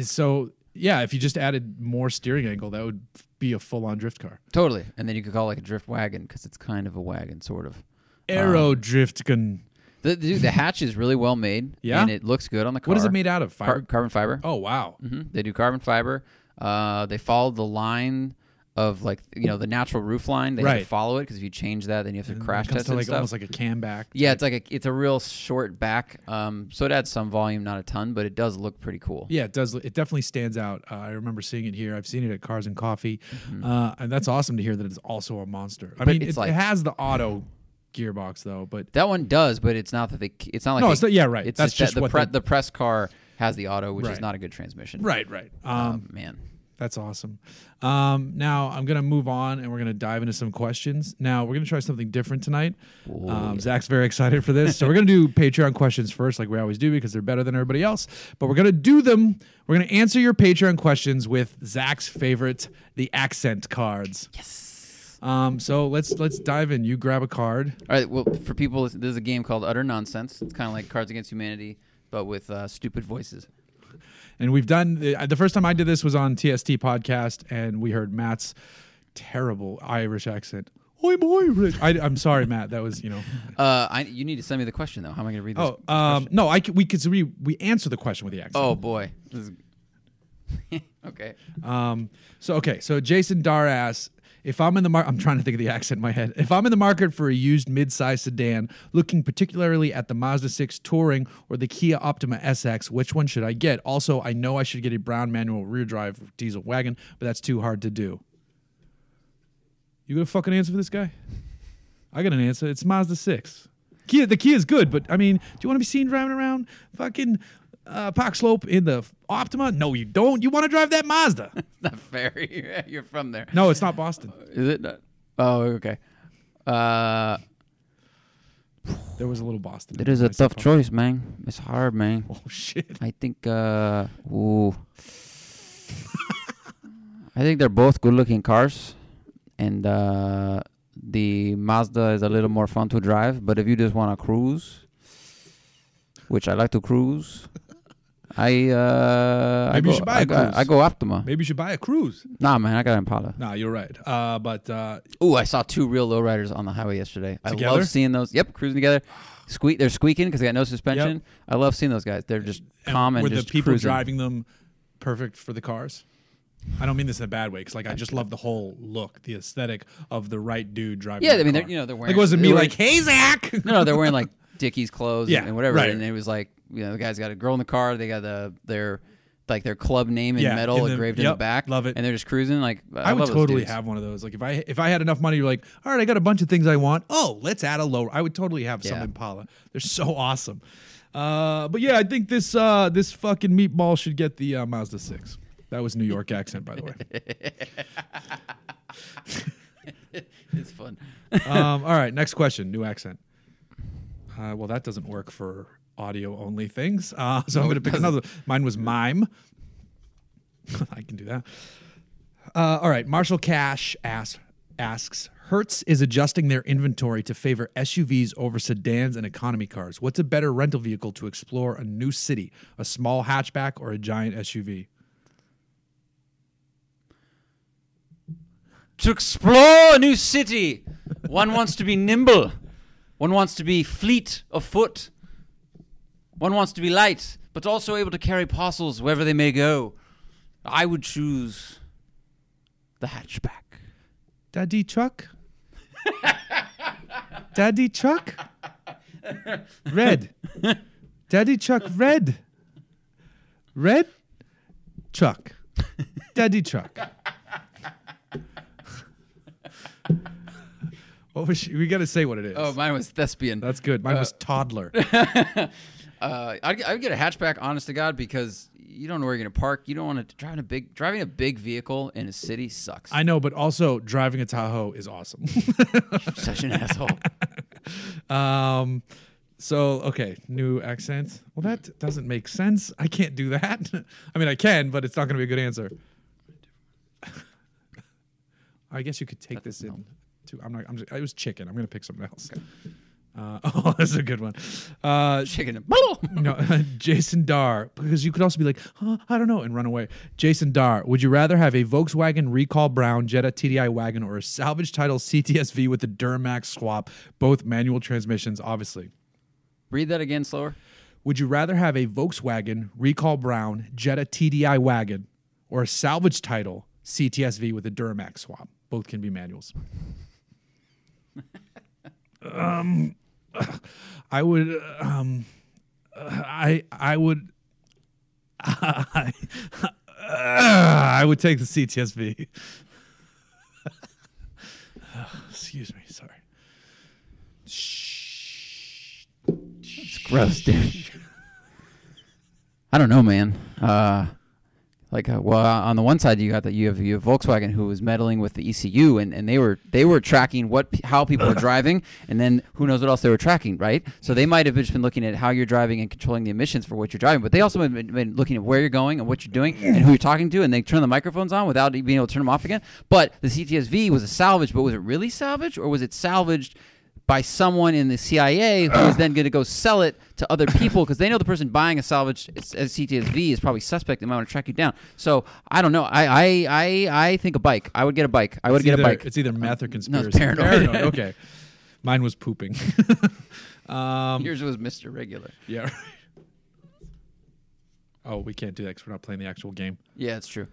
so yeah, if you just added more steering angle, that would be a full on drift car. Totally. And then you could call it like a drift wagon because it's kind of a wagon, sort of. Aero drift gun. The, the, the hatch is really well made. Yeah? And it looks good on the car. What is it made out of? Car- carbon fiber. oh wow. hmm They do carbon fiber. Uh, they follow the line of like you know the natural roof line. They have Right. to follow it because if you change that, then you have to crash comes test to it and like stuff. almost like a Kammback. yeah, it's like a it's a real short back. Um, so it adds some volume, not a ton, but it does look pretty cool. Yeah, it does. It definitely stands out. Uh, I remember seeing it here. I've seen it at Cars and Coffee, uh, and that's awesome to hear that it's also a monster. I Mm-hmm. Mean, it's it, like- it has the auto gearbox though, but That one does, but it's not that they. It's not like no, they- it's not. Yeah, right. It's that's just, just the pre- the, press car has the auto, which Right. is not a good transmission. right, right. Um, Um, man. That's awesome. Um, now I'm gonna move on and we're gonna dive into some questions. Now we're gonna try something different tonight. Um, Zack's very excited for this, so we're gonna do [laughs] Patreon questions first, like we always do, because they're better than everybody else. But we're gonna do them. We're gonna answer your Patreon questions with Zack's favorite, the accent cards. Yes. Um, so let's let's dive in. You grab a card. All right. Well, for people, there's a game called Utter Nonsense. It's kind of like Cards Against Humanity, but with uh, stupid voices. And we've done the, the first time I did this was on TST podcast, and we heard Matt's terrible Irish accent. I'm Irish. I, I'm sorry, Matt. That was you know. Uh, I you need to send me the question though. How am I going to read this? Oh, um, no, I we could we we answer the question with the accent. Oh boy. This is... [laughs] okay. Um, so okay, so Jason Dar asks if I'm in the market. I'm trying to think of the accent in my head. If I'm in the market for a used mid-size sedan, looking particularly at the Mazda 6 Touring or the Kia Optima SX, which one should I get? Also, I know I should get a brown manual rear drive diesel wagon, but that's too hard to do. You got a fucking answer for this guy? I got an answer. It's Mazda 6. Kia, the Kia is good, but I mean, do you want to be seen driving around fucking uh, Park Slope in the Optima? No, you don't. You want to drive that Mazda. [laughs] It's not fair. [laughs] You're- from there. No, it's not Boston. Is it? Not? Oh, okay. Uh, There was a little Boston. It is a tough choice, man. It's hard, man. [laughs] Oh shit! I think. Uh, ooh. I think they're both good-looking cars, and uh, the Mazda is a little more fun to drive. But if you just want to cruise, which I like to cruise, I uh, I Maybe you go, should buy a I go, Cruise. I go Optima. Maybe you should buy a cruise. Nah, man, I got Impala. Nah, you're right. Uh, but uh, Ooh, I saw two real lowriders on the highway yesterday. I Together? love seeing those. Yep, cruising together. Squeak, they're squeaking because they got no suspension. I love seeing those guys. They're just and calm and were just the people cruising. driving them perfect for the cars? I don't mean this in a bad way, because like I just love the whole look, the aesthetic of the right dude driving. Yeah, I mean, they're, you know, they're like wearing. it wasn't me like, hey Zack. no, no, they're wearing like [laughs] Dickies clothes Yeah, and, and whatever. right. And it was like, you know, the guy's got a girl in the car. They got the their like their club name in Yeah, metal in the- engraved in the yep, back. love it. And they're just cruising. Like I, I, would love those totally dudes. have one of those. Like if I if I had enough money, you're like, all right, I got a bunch of things I want. Oh, let's add a low. I would totally have some Yeah. Impala. They're so awesome. Uh, but yeah, I think this uh, this fucking meatball should get the uh, Mazda six. That was New York accent, by the way. [laughs] It's fun. um, all right, next question. New accent. Uh, well, that doesn't work for audio only things. Uh, [laughs] so I'm going to it pick another. Mine was mime. [laughs] I can do that. Uh, all right. Marshall Cash asks, asks Hertz is adjusting their inventory to favor SUVs over sedans and economy cars. What's a better rental vehicle to explore a new city? A small hatchback or a giant SUV? to explore a new city. One wants to be nimble. One wants to be fleet of foot. One wants to be light, but also able to carry parcels wherever they may go. I would choose the hatchback. Daddy truck? Daddy truck? Red. Daddy truck red. Red truck. Daddy truck. What was she, we got to say what it is. Oh, mine was thespian. That's good. Mine was uh, toddler. [laughs] Uh, I'd, I'd get a hatchback, honest to God, because you don't know where you're gonna park. You don't want to drive a big driving a big vehicle in a city sucks. I know, but also driving a Tahoe is awesome. [laughs] Such an asshole. [laughs] Um, so okay, new accent. Well, that doesn't make sense. I can't do that. [laughs] I mean, I can, but it's not going to be a good answer. I guess you could take this in. To, I'm not. I'm just, it was chicken. I'm going to pick something else. Uh, [laughs] oh, that's a good one. Uh, Chicken [laughs] no, [laughs] Jason Dar, because you could also be like, huh, I don't know, and run away. Jason Dar, would you rather have a Volkswagen Recall Brown Jetta TDI wagon or a salvage title CTSV with the Duramax swap, both manual transmissions, obviously? Read that again slower. Would you rather have a Volkswagen Recall Brown Jetta TDI wagon or a salvage title CTSV with a Duramax swap? Both can be manuals. um, I would, um, I, I would, I, [laughs] I would take the CTSV. [laughs] Excuse me, sorry. It's gross, dude. I don't know, man. Uh, like, uh, well, on the one side, you got that you have you have Volkswagen who was meddling with the ECU, and, and they were they were tracking what how people were [coughs] driving, and then who knows what else they were tracking, right? So they might have just been looking at how you're driving and controlling the emissions for what you're driving, but they also have been, been looking at where you're going and what you're doing and who you're talking to, and they turn the microphones on without being able to turn them off again. But the CTSV was a salvage, but was it really salvaged, or was it salvaged? By someone in the CIA who is then going to go sell it to other people because they know the person buying a salvaged CTSV is probably suspect and might want to track you down. So I don't know. I I I, I think a bike. I would get a bike. I would It's get either, a bike. It's either meth or No, conspiracy. it's paranoid. Okay. [laughs] Mine was pooping. [laughs] um, Yours was Mr. Regular. yeah. right. Oh, we can't do that because we're not playing the actual game. Yeah, it's true.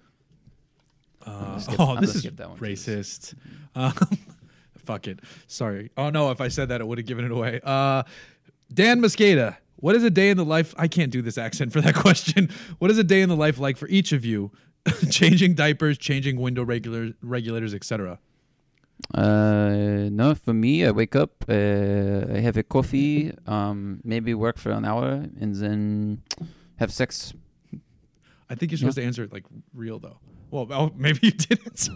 Uh, skip- oh, I'm this is that one, racist. Um, fuck it. Sorry. Oh no, if I said that, it would have given it away. Uh, Dan Mosqueda, what is a day in the life? I can't do this accent for that [laughs] question. What is a day in the life like for each of you? [laughs] changing diapers, changing window regular, regulators, etc. Uh, no, for me, I wake up, uh, I have a coffee, um, maybe work for an hour, and then have sex. I think you're supposed to answer it like real though. Well, oh, [laughs] maybe you did answer.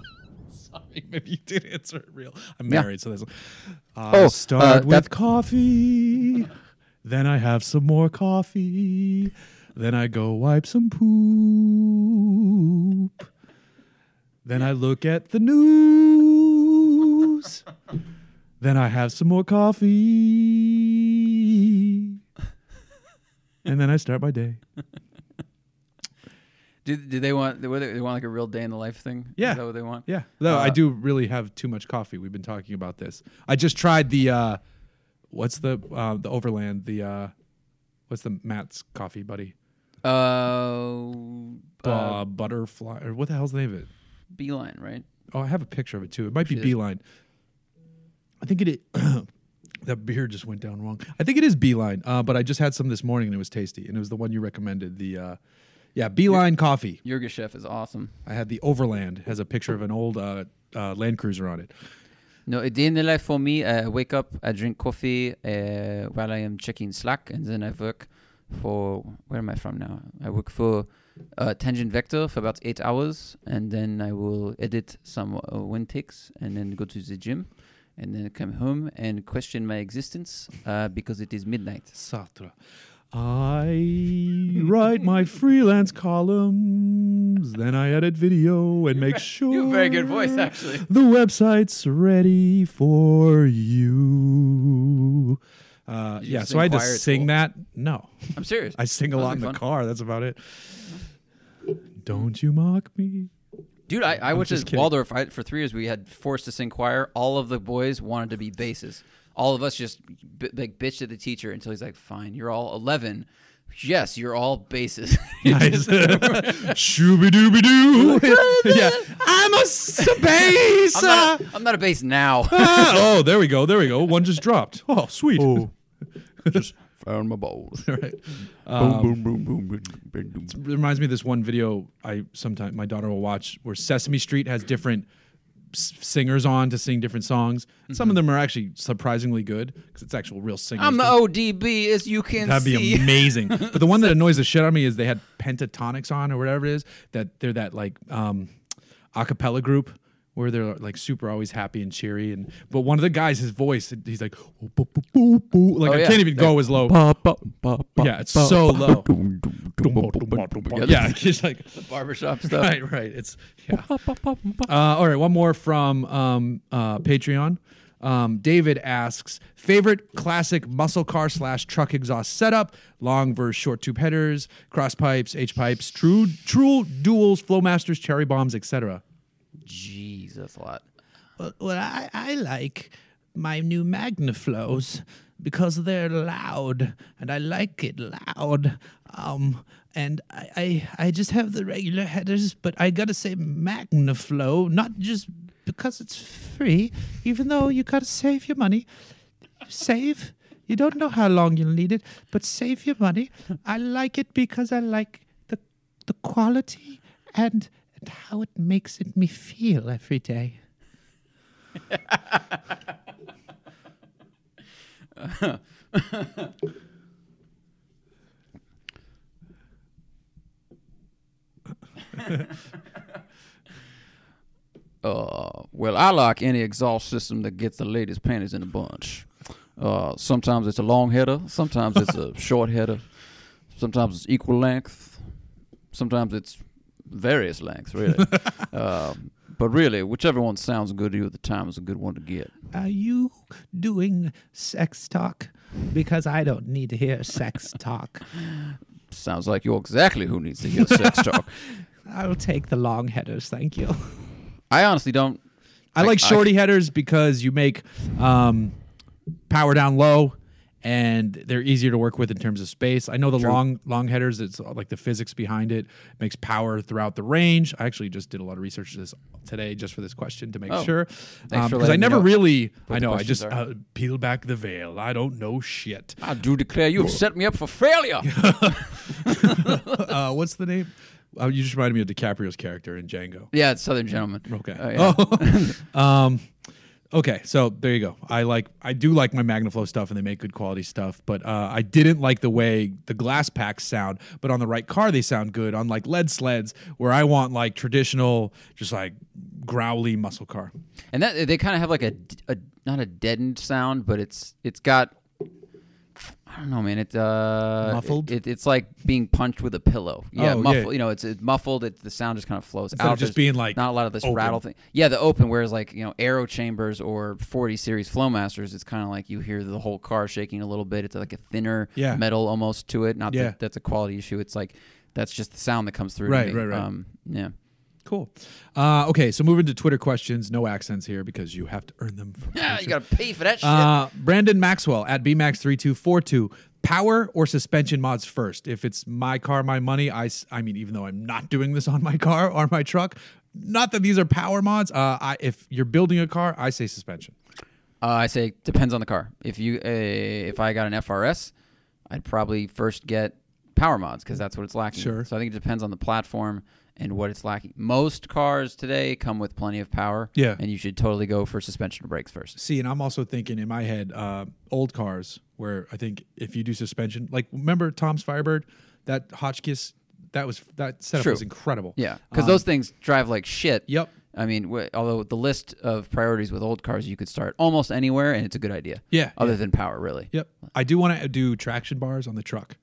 Sorry, [laughs] maybe you did answer it real. I'm Yeah. married, so that's. I Oh, start uh, with coffee, then I have some more coffee, then I go wipe some poop, then I look at the news, then I have some more coffee, and then I start my day. Do, do they want they, they want like a real day in the life thing? Yeah. Is that what they want? Yeah, I Uh, do really have too much coffee. We've been talking about this. I just tried the uh what's the uh the Overland, the uh what's the Matt's coffee buddy? Uh, Uh, butterfly or what the hell's the name of it? Beeline, right? Oh, I have a picture of it too. It might be Shit. Beeline. I think it i- [coughs] that beer just went down wrong. I think it is Beeline. Uh but I just had some this morning and it was tasty and it was the one you recommended, the uh yeah, Beeline coffee. Yirgacheffe is awesome. I had the Overland has a picture of an old uh, uh Land Cruiser on it. No, a day in the life for me, I wake up, I drink coffee uh, while I am checking Slack, and then I work for, where am I from now? I work for uh, Tangent Vector for about eight hours, and then I will edit some uh, wind takes, and then go to the gym, and then come home and question my existence uh, because it is midnight. Sartre. I write my freelance columns, then I edit video and make sure [laughs] you have a very good voice actually. the website's ready for you. Uh, You yeah, so I had to sing choir at sing school? that. No, I'm serious. [laughs] I sing a lot in the fun. car. That's about it. Don't you mock me? Dude, I, I went to. Waldorf I, for three years. We had forced to sing choir. All of the boys wanted to be basses. All of us just b- like bitched at the teacher until he's like, "Fine, you're all 11. Yes, you're all bases. [laughs] Nice. [laughs] Shooby dooby doo. [laughs] yeah, I'm a s- bass. I'm not, a, I'm not a bass now. Ah, oh, there we go. There we go. One just dropped. Oh, sweet. Oh. just found my balls. right. boom, boom, boom, boom, boom, boom, boom. It reminds me of this one video I sometimes my daughter will watch where Sesame Street has different s- singers on to sing different songs. Some of them are actually surprisingly good because it's actual real singers. I'm the ODB, as you can That'd be [laughs] amazing. but the one that annoys the shit out of me is they had Pentatonix on or whatever it is. That they're that like um a cappella group where they're like super always happy and cheery and but one of the guys his voice he's like "Oh, boo, boo, boo, boo." like Oh, I yeah. can't even go as low. Yeah, it's so low. Yeah, it's like barbershop stuff. right, right. It's yeah. Uh, all right, one more from um, uh, Patreon. Um, David asks favorite classic muscle car slash truck exhaust setup: long versus short tube headers, cross pipes, H pipes, true true duals, flowmasters, cherry bombs, etc. That's a lot. Well, well I, I like my new Magnaflows because they're loud and I like it loud. Um, and I, I, I just have the regular headers, but I gotta say Magnaflow, not just because it's free, even though you gotta save your money. Save. You don't know how long you'll need it, but save your money. I like it because I like the the quality and, and how it makes it me feel every day. [laughs] Uh, well, I like any exhaust system that gets the latest panties in a bunch. Uh, sometimes it's a long header, sometimes it's a [laughs] short header, sometimes it's equal length, sometimes it's various lengths, really. uh, [laughs] but really, whichever one sounds good to you at the time is a good one to get. Are you doing sex talk? Because I don't need to hear sex talk. Sounds like you're exactly who needs to hear sex [laughs] talk. I'll take the long headers, thank you. I honestly don't. I I- like I- shorty headers because you make um, power down low and they're easier to work with in terms of space. I know the long long headers, it's uh, like the physics behind it makes power throughout the range. I actually just did a lot of research this today just for this question to make Oh. sure. Because I never know really, I know, I just uh, peel back the veil. I don't know shit. I do declare you have set me up for failure. [laughs] uh, what's the name? Uh, you just reminded me of DiCaprio's character in Django. yeah, it's Southern Gentleman. Okay. Oh, yeah. Oh. [laughs] um, okay. So there you go. I like. I do like my Magnaflow stuff, and they make good quality stuff. But uh, I didn't like the way the glass packs sound. But on the right car, they sound good. On like lead sleds, where I want like traditional, just like growly muscle car. And that they kind of have like a, a not a deadened sound, but it's it's got I don't know, man. It uh Muffled? It, it's like being punched with a pillow. Yeah, Oh, yeah. muffled. You know, it's, it's muffled. It, the sound just kind of flows Instead of out. just being, like, not a lot of this open. rattle thing. Yeah, the open. Whereas like you know aero chambers or 40 series Flowmasters, it's kind of like you hear the whole car shaking a little bit. It's like a thinner Yeah. metal almost to it. Not Yeah. that that's a quality issue. It's like that's just the sound that comes through. Right, right, right. Um, yeah. Cool. Uh, okay, so moving to Twitter questions. No accents here because you have to earn them. From [laughs] Yeah, you gotta pay for that shit. Uh, Brandon Maxwell at BMax3242. Power or suspension mods first? If it's my car, my money, I, I mean, even though I'm not doing this on my car or my truck, not that these are power mods. Uh, I, if you're building a car, I say suspension. Uh, I say depends on the car. If you uh, if I got an FRS, I'd probably first get power mods because that's what it's lacking. Sure. So I think it depends on the platform and what it's lacking. Most cars today come with plenty of power. Yeah. And you should totally go for suspension or brakes first. See, and I'm also thinking in my head, uh, old cars where I think if you do suspension, like remember Tom's Firebird, that Hotchkiss, that was that setup True. was incredible. Yeah. Because Um, those things drive like shit. Yep. I mean, wh- although the list of priorities with old cars, you could start almost anywhere, and it's a good idea. Yeah, Other yeah. than power, really. Yep. I do want to do traction bars on the truck.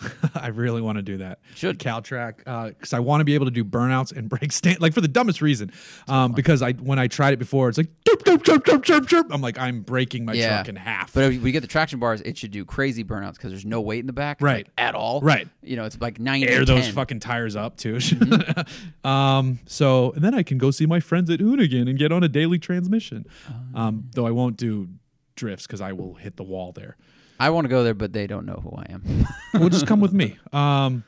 [laughs] I really want to do that. Should. Caltrack because I want to be able to do burnouts and [laughs] break stand like for the dumbest reason. Um, because I when I tried it before, it's like chirp, chirp, chirp, chirp, chirp, chirp. I'm like I'm breaking my Yeah. truck in half. But if we get the traction bars, it should do crazy burnouts because there's no weight in the back, Right. like, at all. Right. You know, it's like 90 air those 10. fucking tires up too. [laughs] Mm-hmm. um, so and then I can go see my friends at Hoonigan and get on a daily transmission. Oh. Um, though I won't do drifts because I will hit the wall there. I want to go there, but they don't know who I am. [laughs] well, just come with me. [laughs] Um,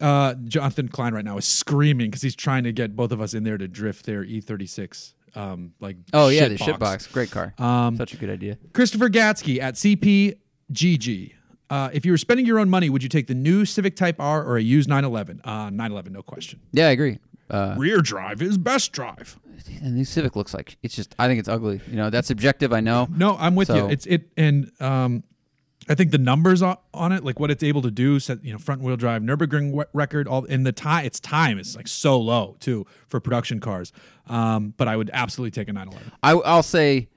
uh, Jonathan Klein right now is screaming because he's trying to get both of us in there to drift their E36. Um, like oh yeah, the shit box. great car. Um, Such a good idea. Christopher Gatsky at CPGG. Uh, if you were spending your own money, would you take the new Civic Type R or a used 911? Uh, 911, no question. Yeah, I agree. Uh, Rear drive is best drive. and the Civic looks like it's just. I think it's ugly. You know, that's subjective. I know. No, I'm with you. It's it, and um, I think the numbers on, it, like what it's able to do, set you know front wheel drive, Nurburgring record, all in the time, its time is like so low too for production cars. Um, but I would absolutely take a 911. I, I'll say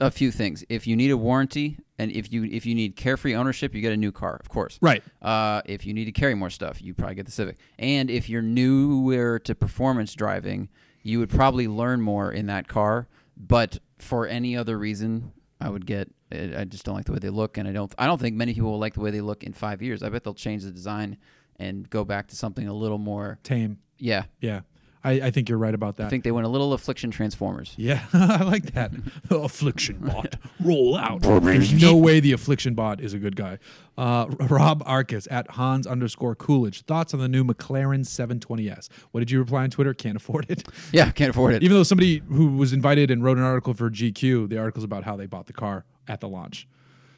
a few things. If you need a warranty, and if you if you need carefree ownership, you get a new car, of course. Right. Uh, if you need to carry more stuff, you probably get the Civic. And if you're newer to performance driving, you would probably learn more in that car But for any other reason, I would get. I I just don't like the way they look, and I don't. I don't think many people will like the way they look in five years. I bet they'll change the design and go back to something a little more. Tame. Yeah, Yeah. I, I think you're right about that. I think they went a little affliction Transformers. Yeah, [laughs] I like that. affliction [laughs] bot, roll out. There's no way the affliction bot is a good guy. Uh, Rob Arcus at Hans underscore Coolidge. Thoughts on the new McLaren 720S? What did you reply on Twitter? Can't afford it. [laughs] Yeah, can't afford it. Even though somebody who was invited and wrote an article for GQ, the article's about how they bought the car at the launch.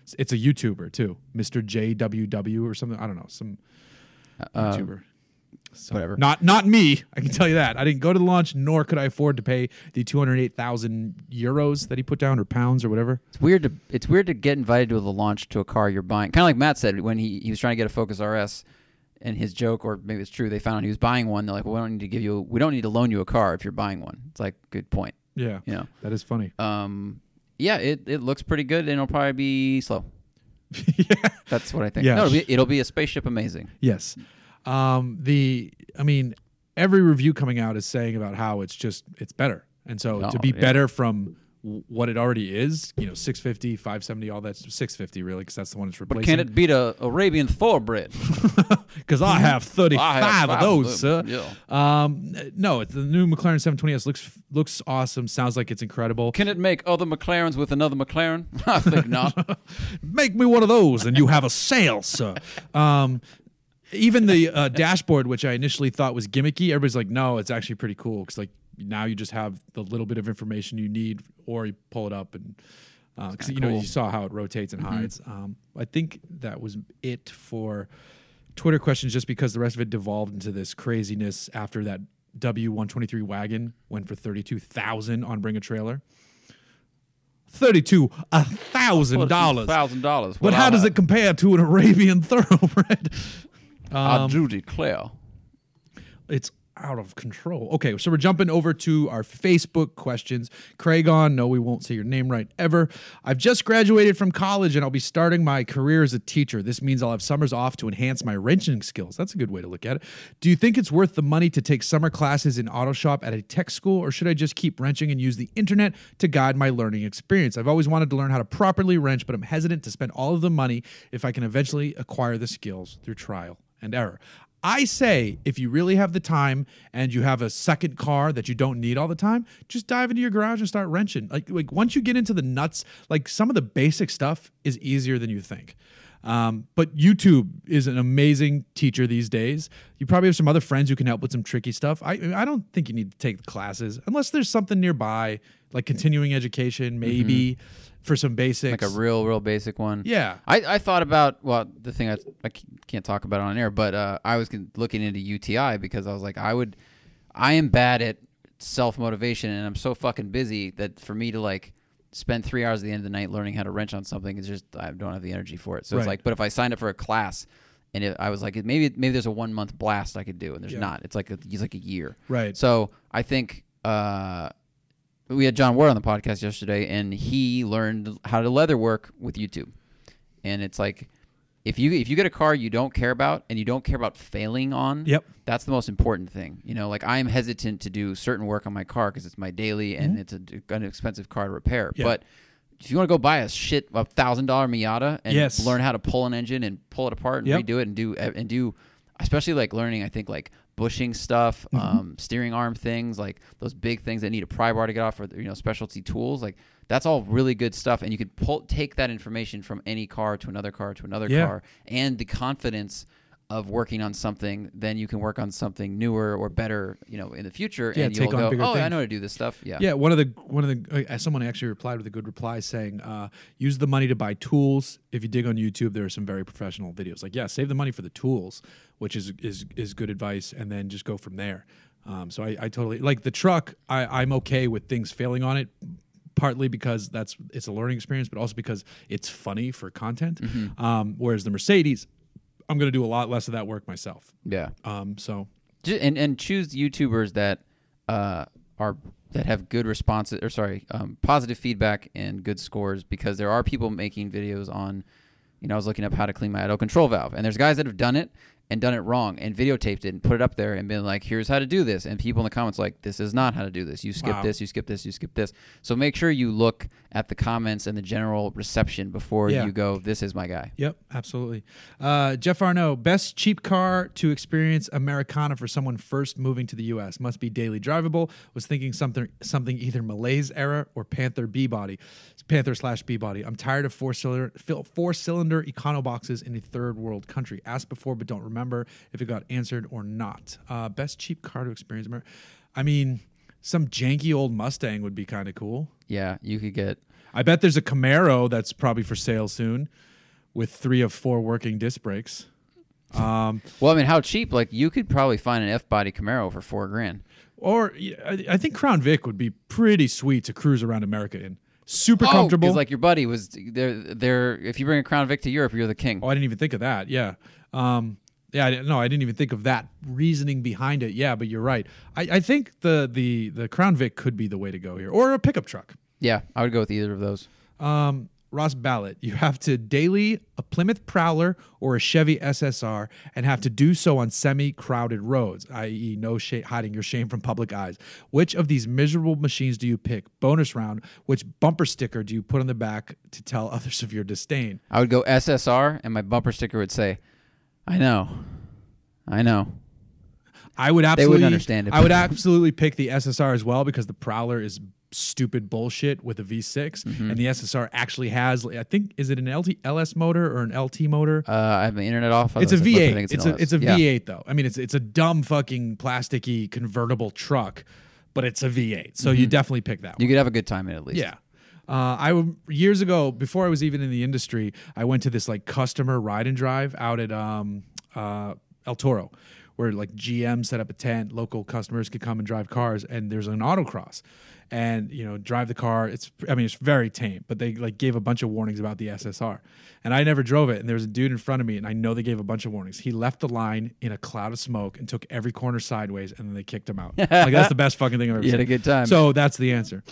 It's- It's a YouTuber too, Mr. JWW or something. I don't know, some YouTuber. So, whatever. Not not me. I can tell you that. I didn't go to the launch, nor could I afford to pay the two hundred eight thousand euros that he put down, or pounds, or whatever. It's weird to it's weird to get invited to the launch to a car you're buying. Kind of like Matt said when he, he was trying to get a Focus RS, and his joke, or maybe it's true, they found out he was buying one. They're like, well, we don't need to give you, we don't need to loan you a car if you're buying one. It's like good point. Yeah, You know, that is funny. um, yeah, it, it looks pretty good, and it'll probably be slow. [laughs] yeah. That's what I think. Yeah. No, it'll be, it'll be a spaceship amazing. Yes. Um, the I mean, every review coming out is saying about how it's just it's better, and so Oh, to be yeah. better from what it already is, you know, 650, 570, all that's 650 really, because that's the one it's replacing. But can it beat a Arabian thoroughbred? [laughs] Because [laughs] I have 35 I have of those, of sir. them, Um, no, the new McLaren 720s looks looks awesome. Sounds like it's incredible. Can it make other McLarens with another McLaren? [laughs] I think not. Make me one of those, and you have a sale, sir. Um, even the uh, dashboard, which I initially thought was gimmicky, everybody's like, no, it's actually pretty cool because like now you just have the little bit of information you need, or you pull it up and. Because you know cool. you saw how it rotates and hides. Um, I think that was it for Twitter questions, just because the rest of it devolved into this craziness after that W123 wagon went for thirty-two thousand on Bring a Trailer. Thirty-two a thousand dollars. Thousand dollars. But how does it compare to an Arabian [laughs] thoroughbred? I Um, do declare. it's out of control. Okay, so we're jumping over to our Facebook questions. Craig on, no, we won't say your name right ever. I've just graduated from college and I'll be starting my career as a teacher. This means I'll have summers off to enhance my wrenching skills. That's a good way to look at it. Do you think it's worth the money to take summer classes in auto shop at a tech school, or should I just keep wrenching and use the internet to guide my learning experience? I've always wanted to learn how to properly wrench, but I'm hesitant to spend all of the money if I can eventually acquire the skills through trial and error. I say if you really have the time and you have a second car that you don't need all the time, just dive into your garage and start wrenching. Like like once you get into the nuts, like some of the basic stuff is easier than you think. Um, but YouTube is an amazing teacher these days. You probably have some other friends who can help with some tricky stuff. I I don't think you need to take the classes unless there's something nearby, like continuing education, maybe for some basics. Like a real, real basic one. yeah. I, I thought about well the thing I, I can't talk about on air, but uh, I was looking into UTI because I was like I would I am bad at self motivation and I'm so fucking busy that for me to like spend three hours at the end of the night learning how to wrench on something is just I don't have the energy for it. So it's like, but if I signed up for a class and it, I was like maybe maybe there's a one month blast I could do and there's Yeah. not. It's like a, it's like a year. Right. So I think uh, we had John Ward on the podcast yesterday, and he learned how to leather work with YouTube. And it's like if you if you get a car you don't care about and you don't care about failing on, Yep. that's the most important thing. You know, like I am hesitant to do certain work on my car because it's my daily and mm-hmm. it's a, an expensive car to repair. Yeah. But if you want to go buy a shit a thousand dollar Miata and Yes. learn how to pull an engine and pull it apart and Yep. redo it and do and do, especially like learning, I think like bushing stuff, Mm-hmm. um, steering arm things, like those big things that need a pry bar to get off, or you know specialty tools, like that's all really good stuff. And you could pull take that information from any car to another car to another Yeah. car, and the confidence of working on something, then you can work on something newer or better, you know, in the future. Yeah, and take you'll on go, bigger oh, I know how to do this stuff. Yeah. Yeah, one of the one of the uh, someone actually replied with a good reply saying, uh, "Use the money to buy tools. If you dig on YouTube, there are some very professional videos. Like, yeah, save the money for the tools, which is is is good advice, and then just go from there." Um, so I, I totally like the truck. I, I'm okay with things failing on it, partly because that's it's a learning experience, but also because it's funny for content. Um, whereas the Mercedes, I'm going to do a lot less of that work myself. Yeah. Um, so and and choose YouTubers that uh, are that have good responses or sorry, um, positive feedback and good scores because there are people making videos on. You know, I was looking up how to clean my idle control valve, and there's guys that have done it, and done it wrong and videotaped it and put it up there and been like, here's how to do this. And people in the comments like, this is not how to do this. You skip Wow. this, you skip this, you skip this. So make sure you look at the comments and the general reception before Yeah. you go, this is my guy. Yep, absolutely. Uh, Jeff Arnault, best cheap car to experience Americana for someone first moving to the U.S. Must be daily drivable. Was thinking something something either Malaise era or Panther B body, Panther slash B body. I'm tired of four cylinder four cylinder econo boxes in a third world country. Asked before but don't remember if it got answered or not. Uh, best cheap car to experience. I mean, some janky old Mustang would be kind of cool. Yeah, you could get. I bet there's a Camaro that's probably for sale soon with three of four working disc brakes. Um, Well, I mean, how cheap? Like, you could probably find an F body Camaro for four grand. or I I think Crown Vic would be pretty sweet to cruise around America in. Super Oh, comfortable. because like your buddy was there. There, if you bring a Crown Vic to Europe, you're the king. oh, I didn't even think of that. Yeah. Um, yeah, I didn't, no, I didn't even think of that reasoning behind it. Yeah, but you're right. I, I think the, the the Crown Vic could be the way to go here, or a pickup truck. Yeah, I would go with either of those. Um, Ross Ballot, you have to daily a Plymouth Prowler or a Chevy SSR and have to do so on semi crowded roads, i.e., no sh- hiding your shame from public eyes. Which of these miserable machines do you pick? Bonus round, which bumper sticker do you put on the back to tell [laughs] others of your disdain? I would go SSR, and my bumper sticker would say, "I know, I know." I would absolutely They wouldn't understand it. I would absolutely pick the SSR as well because the Prowler is stupid bullshit with a V6 Mm-hmm. and the SSR actually has I think is it an LT LS motor or an LT motor? Uh, I have the internet off. It's a otherwise I V8. think It's, a it's a yeah. V8 though. I mean, it's it's a dumb fucking plasticky convertible truck, but it's a V8. So you definitely pick that Mm-hmm. You one. could have a good time in it at least. Yeah. Uh, I years ago, before I was even in the industry, I went to this like customer ride and drive out at um, uh, El Toro, where like GM set up a tent, local customers could come and drive cars, and there's an autocross, and you know drive the car. It's I mean it's very tame, but they like gave a bunch of warnings about the SSR, and I never drove it. And there was a dude in front of me, and I know they gave a bunch of warnings. He left the line in a cloud of smoke and took every corner sideways, and then they kicked him out. [laughs] like that's the best fucking thing I've ever You had seen. a good time. So that's the answer.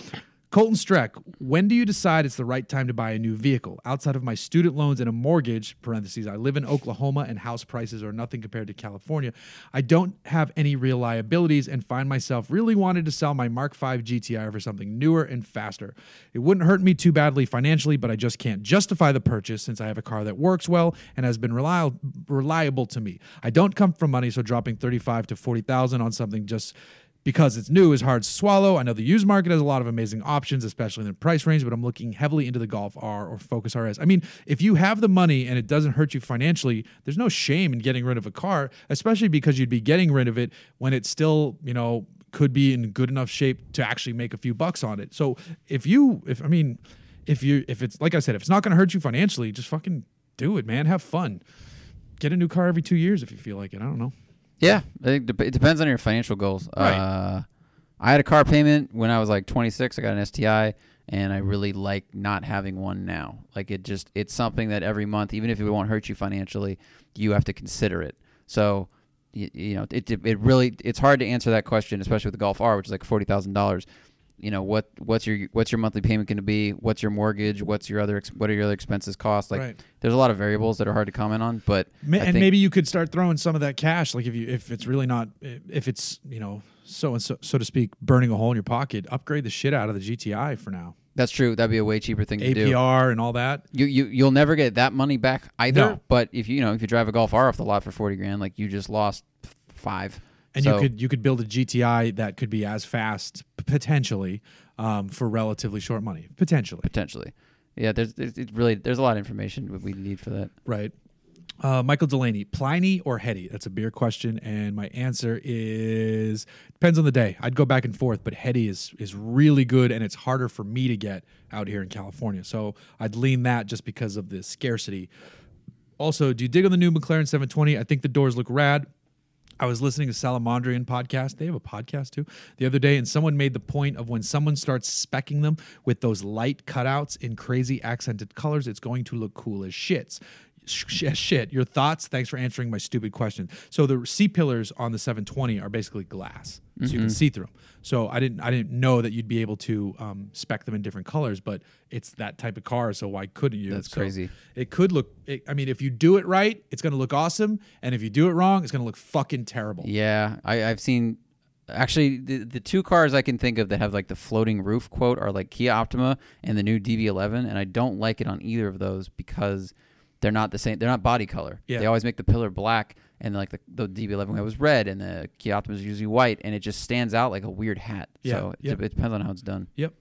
Colton Streck, when do you decide it's the right time to buy a new vehicle? Outside of my student loans and a mortgage, parentheses, I live in Oklahoma and house prices are nothing compared to California. I don't have any real liabilities and find myself really wanted to sell my Mark V GTI for something newer and faster. It wouldn't hurt me too badly financially, but I just can't justify the purchase since I have a car that works well and has been reliable reliable to me. I don't come from money, so dropping 35 to 40,000 on something just because it's new is hard to swallow. I know the used market has a lot of amazing options, especially in the price range, but I'm looking heavily into the Golf R or Focus RS. I mean, if you have the money and it doesn't hurt you financially, there's no shame in getting rid of a car, especially because you'd be getting rid of it when it's still, you know, could be in good enough shape to actually make a few bucks on it. So if you, if I mean, if you, if it's like I said, if it's not going to hurt you financially, just fucking do it, man. Have fun. Get a new car every two years if you feel like it. I don't know. Yeah, I think dep- it depends on your financial goals. Right. Uh, I had a car payment when I was like 26. I got an STI, and I really like not having one now. Like it just it's something that every month, even if it won't hurt you financially, you have to consider it. So you, you know it it really it's hard to answer that question, especially with the Golf R, which is like forty thousand dollars. You know what what's your what's your monthly payment going to be? What's your mortgage? What's your other ex- what are your other expenses cost? Like Right. there's a lot of variables that are hard to comment on, but Ma- and maybe you could start throwing some of that cash, like if you if it's really not if it's you know so and so so to speak burning a hole in your pocket, upgrade the shit out of the GTI for now. that's true. That'd be a way cheaper thing to do. APR and all that. You you you'll never get that money back either. No. But if you you know if you drive a Golf R off the lot for forty grand, like you just lost five. And So- you could you could build a GTI that could be as fast potentially um, for relatively short money potentially. potentially. Yeah, there's, there's really there's a lot of information we need for that. Right. Uh, Michael Delaney, Pliny or Heady? That's a beer question, and my answer is depends on the day. I'd go back and forth, but Heady is is really good, and it's harder for me to get out here in California. So I'd lean that just because of the scarcity. Also, do you dig on the new McLaren 720? I think the doors look rad. I was listening to Salamandrian podcast. They have a podcast too the other day, and someone made the point of when someone starts specking them with those light cutouts in crazy accented colors, it's going to look cool as shits. Sh- shit. Your thoughts? Thanks for answering my stupid question. So the C pillars on the 720 are basically glass, so you can see through them. So I didn't I didn't know that you'd be able to um, spec them in different colors, but it's that type of car. So why couldn't you? That's So crazy. It could look. It, I mean, if you do it right, it's going to look awesome, and if you do it wrong, it's going to look fucking terrible. Yeah, I, I've seen. Actually, the, the two cars I can think of that have like the floating roof quote are like Kia Optima and the new DB11, and I don't like it on either of those because they're not the same. They're not body color. Yeah. They always make the pillar black, and like the, the DB11 was red, and the Kia Optima is usually white, and it just stands out like a weird hat. Yeah, So it, yeah. it depends on how it's done. Yep.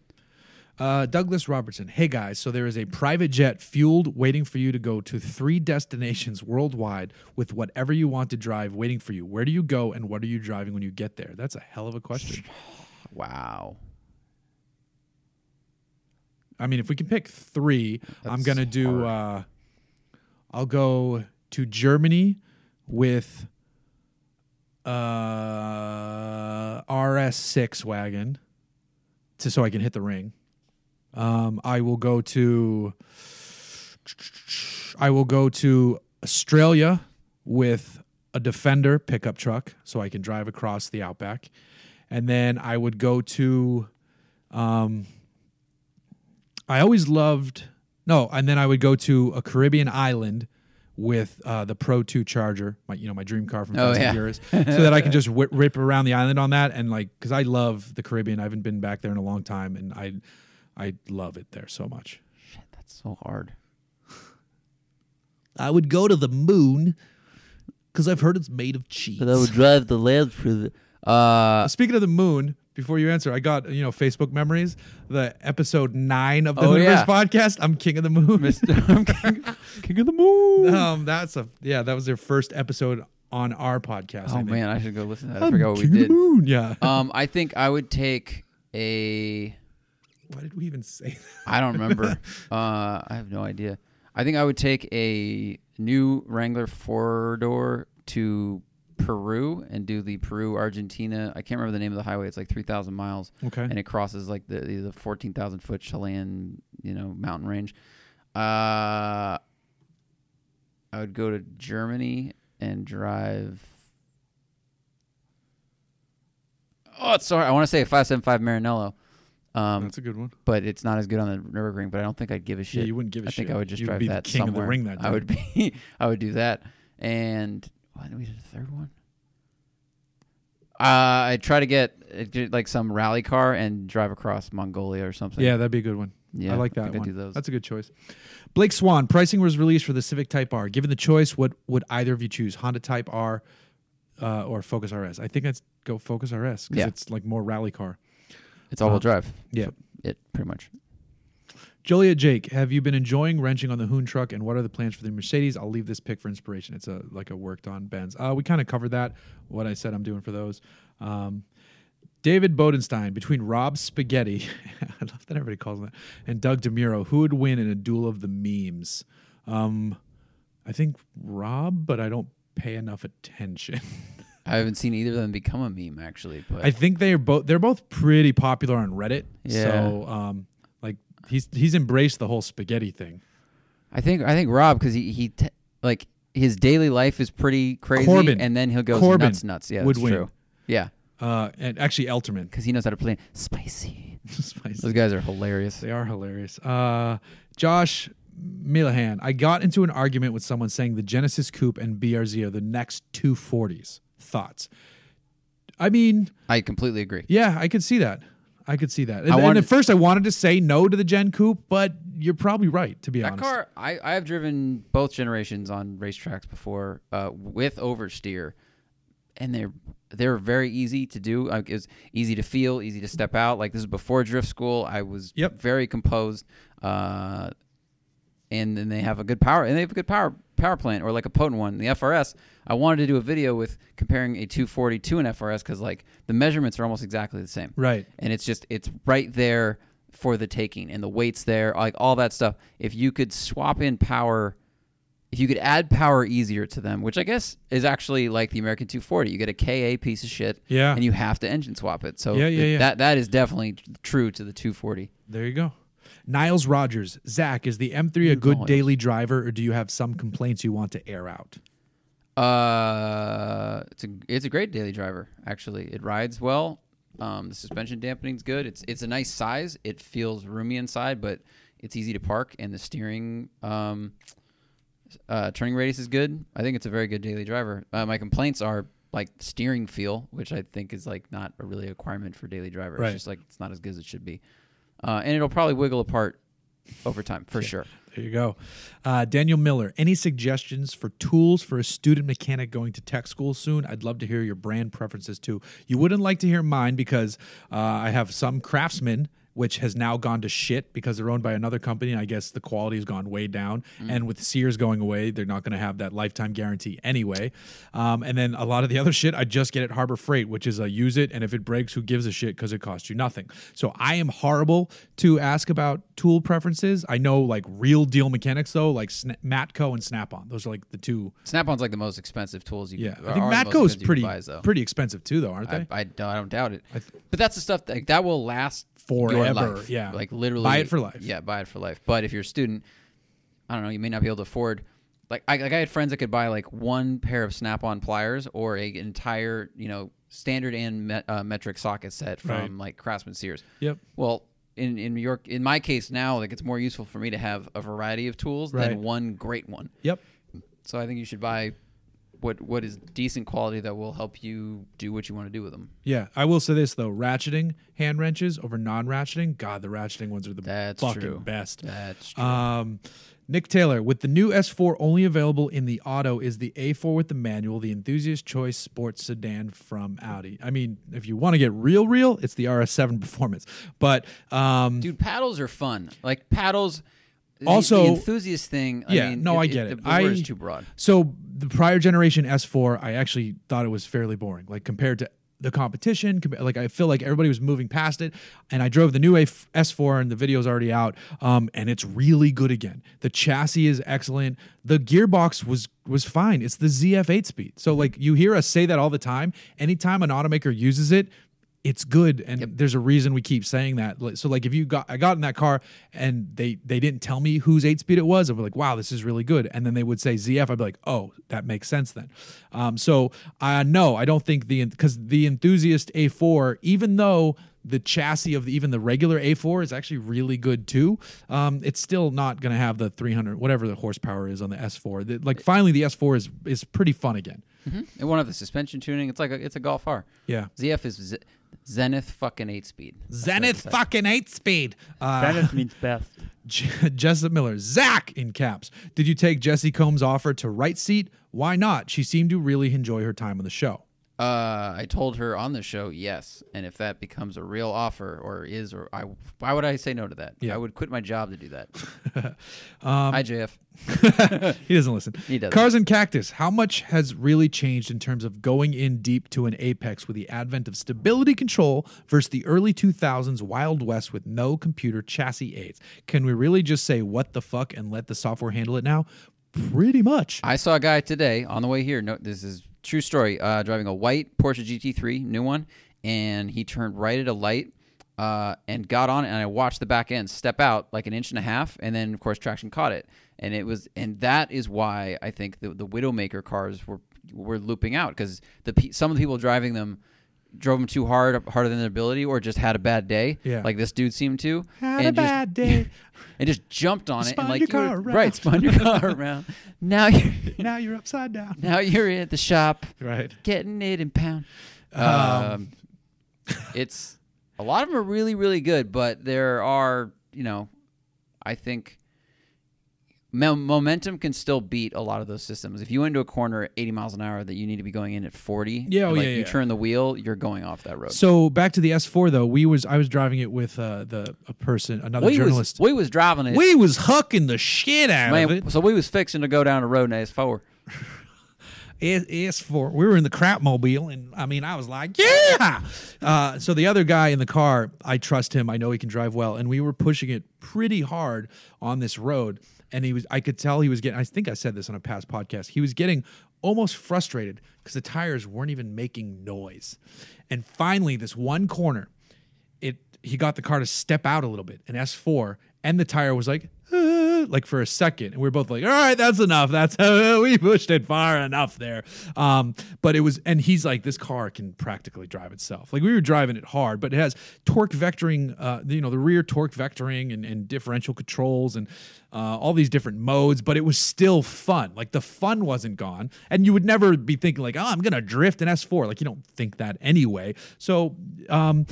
Uh, Douglas Robertson. Hey guys, so there is a private jet fueled waiting for you to go to three destinations worldwide with whatever you want to drive waiting for you. Where do you go and what are you driving when you get there? That's a hell of a question. [sighs] Wow. I mean, if we can pick three, I'm gonna do. Uh, I'll go to Germany with uh, RS6 wagon, to so I can hit the ring. Um, I will go to. I will go to Australia with a Defender pickup truck, so I can drive across the outback, and then I would go to. Um, I always loved no, and then I would go to a Caribbean island with uh, the Pro Two Charger, my you know my dream car from Oh, Fast and yeah. Furious, [laughs] so that I can just whi rip around the island on that and like because I love the Caribbean. I haven't been back there in a long time, and I I love it there so much. Shit, that's so hard. I would go to the moon because I've heard it's made of cheese. But I would drive the land for the. Uh, Speaking of the moon, before you answer, I got you know Facebook memories, the episode nine of the Oh, Moonverse yeah. podcast. I'm king of the moon. Mr. [laughs] I'm king, king of the moon. um, that's a yeah, that was their first episode on our podcast. Oh think. man, I should go listen to that. I I'm forgot what we king of the did. moon. Yeah. [laughs] Um, I think I would take a. Why did we even say that? I don't remember. [laughs] uh, I have no idea. I think I would take a new Wrangler four door to Peru and do the Peru Argentina. I can't remember the name of the highway. It's like three thousand miles, Okay. and it crosses like the the fourteen thousand foot Chilean you know mountain range. Uh, I would go to Germany and drive. Oh, sorry. I want to say a five seven five Maranello. Um, That's a good one. but it's not as good on the river Nurburgring. But I don't think I'd give a shit. Yeah, you wouldn't give a I shit. I think I would just You'd drive be that the king somewhere. of the ring that I would be. [laughs] I would do that. And what did we do the third one? Uh, I'd try to get uh, like some rally car and drive across Mongolia or something. Yeah, that'd be a good one. yeah. I like that I'd one. do those. That's a good choice. Blake Swan, pricing was released for the Civic Type R. Given the choice, what would either of you choose? Honda Type R uh, or Focus RS? I think I'd go Focus RS because Yeah. it's like more rally car. it's all wheel uh, drive. Yeah. It pretty much. Joliet Jake, have you been enjoying wrenching on the Hoon truck, and what are the plans for the Mercedes? I'll leave this pick for inspiration. It's a like a worked on Benz. Uh, we kind of covered that. What I said I'm doing for those. Um, David Bodenstein, between Rob Spaghetti, [laughs] I love that everybody calls him that, and Doug DeMuro, who would win in a duel of the memes? Um, I think Rob, but I don't pay enough attention. [laughs] I haven't seen either of them become a meme actually, but I think they are both they're both pretty popular on Reddit. Yeah. So um, he's he's embraced the whole spaghetti thing. I think I think Rob because he he t- like his daily life is pretty crazy, Corbin. and then he'll go Corbin nuts, nuts. Yeah, would that's win. true. Yeah, Uh, and actually Elterman. because he knows how to play spicy. [laughs] Spicy. Those guys are hilarious. They are hilarious. Uh, Josh Milahan, I got into an argument with someone saying the Genesis Coupe and BRZ are the next 240s. Thoughts? I mean, I completely agree. yeah, I could see that. I could see that. And, and at first, I wanted to say no to the Gen Coupe, but you're probably right, to be honest. That honest. car, I, I have driven both generations on racetracks before uh, with oversteer, and they're they're very easy to do. Like it's easy to feel, easy to step out. Like this is before drift school. I was Yep. very composed, uh, and then they have a good power and they have a good power power plant or like a potent one. The FRS. I wanted to do a video with comparing a 240 to an FRS because like the measurements are almost exactly the same Right. and it's just it's right there for the taking and the weights there like all that stuff if you could swap in power if you could add power easier to them which i guess is actually like the american 240 you get a ka piece of shit Yeah. and you have to engine swap it so Yeah, yeah, yeah. that that is definitely true to the 240 There you go. Niles Rogers, Zack, is the M3 a good daily driver, or do you have some complaints you want to air out? Uh, it's a it's a great daily driver. Actually, it rides well. Um, the suspension dampening's good. It's it's a nice size. It feels roomy inside, but it's easy to park, and the steering um, uh, turning radius is good. I think it's a very good daily driver. Uh, my complaints are like steering feel, which I think is like not a really requirement for daily driver. Right. It's just like it's not as good as it should be, uh, and it'll probably wiggle apart over time for sure. There you go. Uh, Daniel Miller, any suggestions for tools for a student mechanic going to tech school soon? I'd love to hear your brand preferences too. You wouldn't like to hear mine because uh, I have some Craftsman. Which has now gone to shit because they're owned by another company. I guess the quality has gone way down. And with Sears going away, they're not going to have that lifetime guarantee anyway. Um, and then a lot of the other shit I just get at Harbor Freight, which is a use it. And if it breaks, who gives a shit because it costs you nothing. So I am horrible to ask about tool preferences. I know like real deal mechanics though, like Sna- Matco and Snap on. Those are like the two. Snap-on's like the most expensive tools you. Yeah, can, I think are the most Matco is pretty can buy, though. pretty expensive too, though, aren't they? I, don't, I don't doubt it. but that's the stuff that, that will last Forever, Your yeah. like literally Buy it for life. Yeah, buy it for life. But if you're a student, I don't know, you may not be able to afford. Like I, like I had friends that could buy like one pair of Snap-on pliers or a entire you know standard and met, uh, metric socket set from Right. like Craftsman Sears. Yep. Well, in in New York, in my case now, like it's more useful for me to have a variety of tools Right. than one great one. Yep. So I think you should buy what what is decent quality that will help you do what you want to do with them. Yeah, I will say this though: ratcheting hand wrenches over non-ratcheting. God, the ratcheting ones are the That's fucking true. best. That's true. Um, Nick Taylor, with the new S4 only available in the auto, is the A4 with the manual the enthusiast choice sports sedan from Audi? I mean, if you want to get real, real, it's the RS7 [laughs] Performance. But um, Dude, paddles are fun. Like paddles. Also- the enthusiast thing. I Yeah, mean, no, I get it. The, the word is too broad. So the prior generation S4, I actually thought it was fairly boring, like compared to the competition. Like I feel like everybody was moving past it, and I drove the new S4, and the video's already out, um, and it's really good again. The chassis is excellent. The gearbox was was fine. It's the ZF8 speed. So like you hear us say that all the time. Anytime an automaker uses it. It's good, and there's a reason we keep saying that. So, like, if you got, I got in that car, and they they didn't tell me whose eight speed it was, I'd be like, "Wow, this is really good." And then they would say ZF, I'd be like, "Oh, that makes sense then." Um, so, uh, no, I don't think the because the enthusiast A4, even though the chassis of the, even the regular A4 is actually really good too. Um, it's still not going to have the 300 whatever the horsepower is on the S4. The- like finally, the S4 is is pretty fun again. It won't have the suspension tuning. It's like a, it's a Golf R. Yeah. ZF is Zenith fucking eight speed. That's what Zenith it's fucking eight speed. Uh, Zenith means best. [laughs] J- Jessup Miller, Zack in caps. Did you take Jessi Combs' offer to right seat? Why not? She seemed to really enjoy her time on the show. Uh, I told her on the show yes, and if that becomes a real offer or is or I, why would I say no to that? Yeah. I would quit my job to do that. [laughs] Um, Hi JF. [laughs] he doesn't listen. He doesn't. Cars and Cactus. How much has really changed in terms of going in deep to an apex with the advent of stability control versus the early 2000s Wild West with no computer chassis aids? Can we really just say what the fuck and let the software handle it now? Pretty much. I saw a guy today on the way here. No, this is true story. Uh, driving a white Porsche GT3, new one, and he turned right at a light uh, and got on it. And I watched the back end step out like an inch and a half, and then of course traction caught it. And it was, and that is why I think the the Widowmaker cars were were looping out because the some of the people driving them drove them too hard, harder than their ability, or just had a bad day. Yeah. like this dude seemed to. Had a just- bad [laughs] day. and just jumped on it Spun and like your you were- around. right, spun your car [laughs] around. Now you're [laughs] now you're upside down. now you're at the shop Right. getting it in pound. Um, Um, it's a lot of them are really really good, but there are you know, I think momentum can still beat a lot of those systems. If you into a corner at 80 miles an hour that you need to be going in at 40, Yeah, oh, like yeah, you yeah. turn the wheel, you're going off that road. So back to the S4 though, we was I was driving it with uh, the a person, another we journalist. was we was driving it. we was hucking the shit out of Man, it. so we was fixing to go down the road in S4. S- S4. [laughs] We were in the crap mobile, and I mean, I was like, yeah. Uh, so the other guy in the car, I trust him. I know he can drive well, and we were pushing it pretty hard on this road. And he was, I could tell he was getting. I think I said this on a past podcast. He was getting almost frustrated because the tires weren't even making noise. And finally, this one corner, it he got the car to step out a little bit, an S4, and the tire was like "Uh," like for a second. And we are both like all right that's enough. That's [laughs] we pushed it far enough there. Um but it was and he's like this car can practically drive itself. Like we were driving it hard but it has torque vectoring uh you know the rear torque vectoring and, and differential controls and uh, all these different modes but it was still fun. Like the fun wasn't gone. And you would never be thinking like oh i'm gonna drift an s4 like you don't think that anyway. So um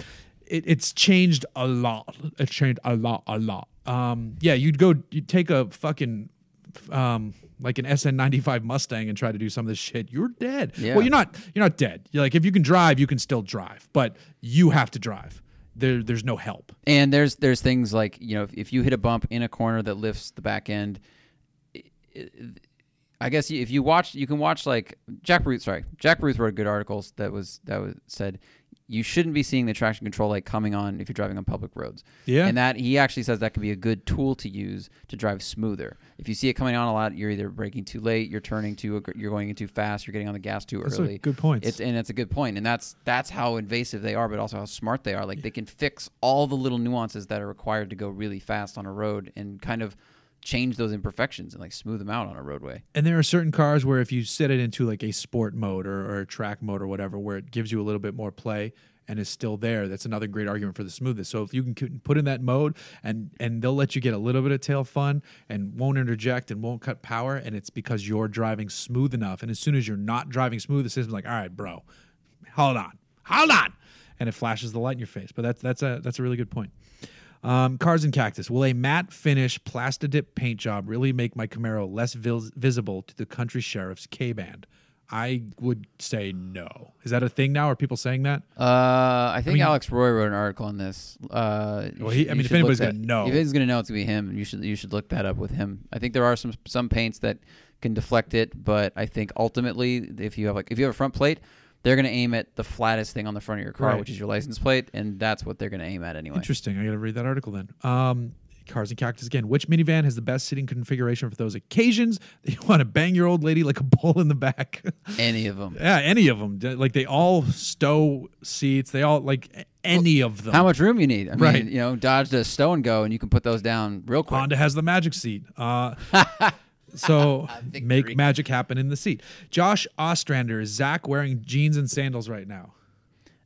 it, it's changed a lot. It's changed a lot, a lot. Um, yeah, you'd go, you'd take a fucking, um, like an SN95 Mustang and try to do some of this shit. You're dead. Yeah. Well, you're not. You're not dead. You're like if you can drive, you can still drive, but you have to drive. There, there's no help. And there's there's things like you know if, if you hit a bump in a corner that lifts the back end, i- guess if you watch, you can watch like Jack Baruth. Sorry, Jack Baruth wrote good articles that was that was said you shouldn't be seeing the traction control light coming on if you're driving on public roads. Yeah. and that he actually says that could be a good tool to use to drive smoother. If you see it coming on a lot, you're either braking too late, you're turning too, you're going in too fast, you're getting on the gas too are early. good points. It's and it's a good point, and that's that's how invasive they are, but also how smart they are. Like they can fix all the little nuances that are required to go really fast on a road, and kind of change those imperfections and like smooth them out on a roadway. And there are certain cars where if you set it into like a sport mode or, or a track mode or whatever, where it gives you a little bit more play and is still there, that's another great argument for the smoothness. So if you can put in that mode and and they'll let you get a little bit of tail fun and won't interject and won't cut power, and it's because you're driving smooth enough. And as soon as you're not driving smooth, the system's like, all right, bro, hold on, hold on, and it flashes the light in your face. But that's that's a that's a really good point. Um, cars and cactus. Will a matte finish plastidip paint job really make my Camaro less vis- visible to the country sheriff's K band? I would say no. Is that a thing now? Are people saying that? Uh, I think mean- Alex Roy wrote an article on this. Uh, Well, he- should- I mean, if anybody's that- gonna know. if anybody's gonna know, it's gonna be him. You should you should look that up with him. I think there are some some paints that can deflect it, but I think ultimately, if you have like if you have a front plate, they're gonna aim at the flattest thing on the front of your car, Right. which is your license plate, and that's what they're gonna aim at anyway. Interesting. I got to read that article then. Um, cars and cactus again. Which minivan has the best seating configuration for those occasions that you want to bang your old lady like a [laughs] bull in the back? Any of them. yeah, any of them. Like they all stow seats. They all like any of them. How much room you need? I mean, Right. you know, Dodge does stow and go, and you can put those down real quick. Honda has the magic seat. Uh, [laughs] so [laughs] make magic happen in the seat. Josh Ostrander is Zack wearing jeans and sandals right now.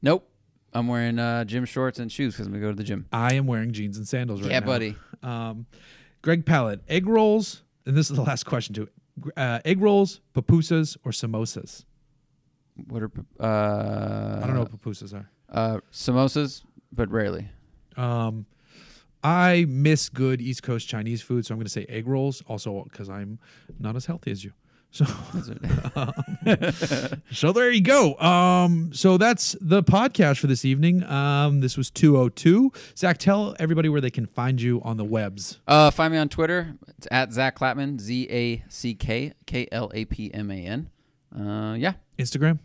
Nope. I'm wearing uh, gym shorts and shoes because I'm gonna go to the gym. I am wearing jeans and sandals right Yeah, now. buddy. Um, Greg Pallet, egg rolls, and this is the last question too. Uh, egg rolls, pupusas, or samosas? What are uh? I don't know what pupusas are. Uh, samosas, but rarely. Um, I miss good East Coast Chinese food, so I'm going to say egg rolls. Also, because I'm not as healthy as you. [laughs] So, [laughs] so there you go. Um, so that's the podcast for this evening. Um, this was 202. Zack, tell everybody where they can find you on the webs. Uh, find me on Twitter. It's at Zack Klapman. Z A C K K L A P M A N. Uh, yeah. Instagram,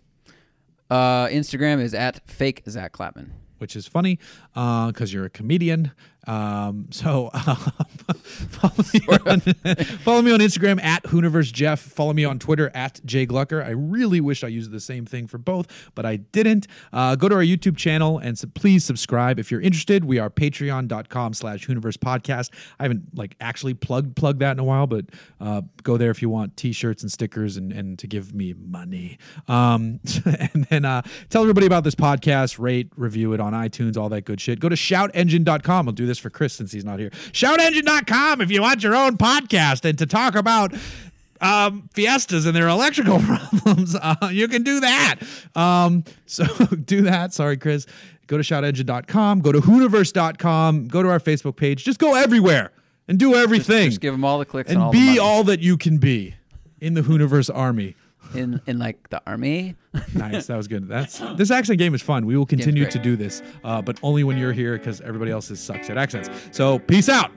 Uh, Instagram is at fake Zack Klapman. which is funny because you're a comedian. Um, so um, [laughs] follow, me on, follow me on Instagram at Hooniverse Jeff. Follow me on Twitter at Jay Glucker. I really wish I used the same thing for both, but I didn't. Uh, go to our YouTube channel and su- please subscribe if you're interested. We are patreon.com slash Hooniverse podcast. I haven't like actually plugged plugged that in a while, but uh, go there if you want t-shirts and stickers and, and to give me money. Um, [laughs] and then uh, tell everybody about this podcast, rate, review it on iTunes, all that good shit. Go to shoutengine.com. I'll do this for Chris since he's not here. Shoutengine.com if you want your own podcast and to talk about um, Fiestas and their electrical [laughs] problems. Uh, you can do that. Um, so [laughs] do that. Sorry, Chris. Go to shoutengine.com. Go to hooniverse.com. Go to our Facebook page. Just go everywhere and do everything Just give them all the clicks and, and all be all that you can be in the Hooniverse army. In in like the army. Nice, that was good. That's this accent game is fun. We will continue to do this, uh, but only when you're here because everybody else is sucks at accents. So peace out.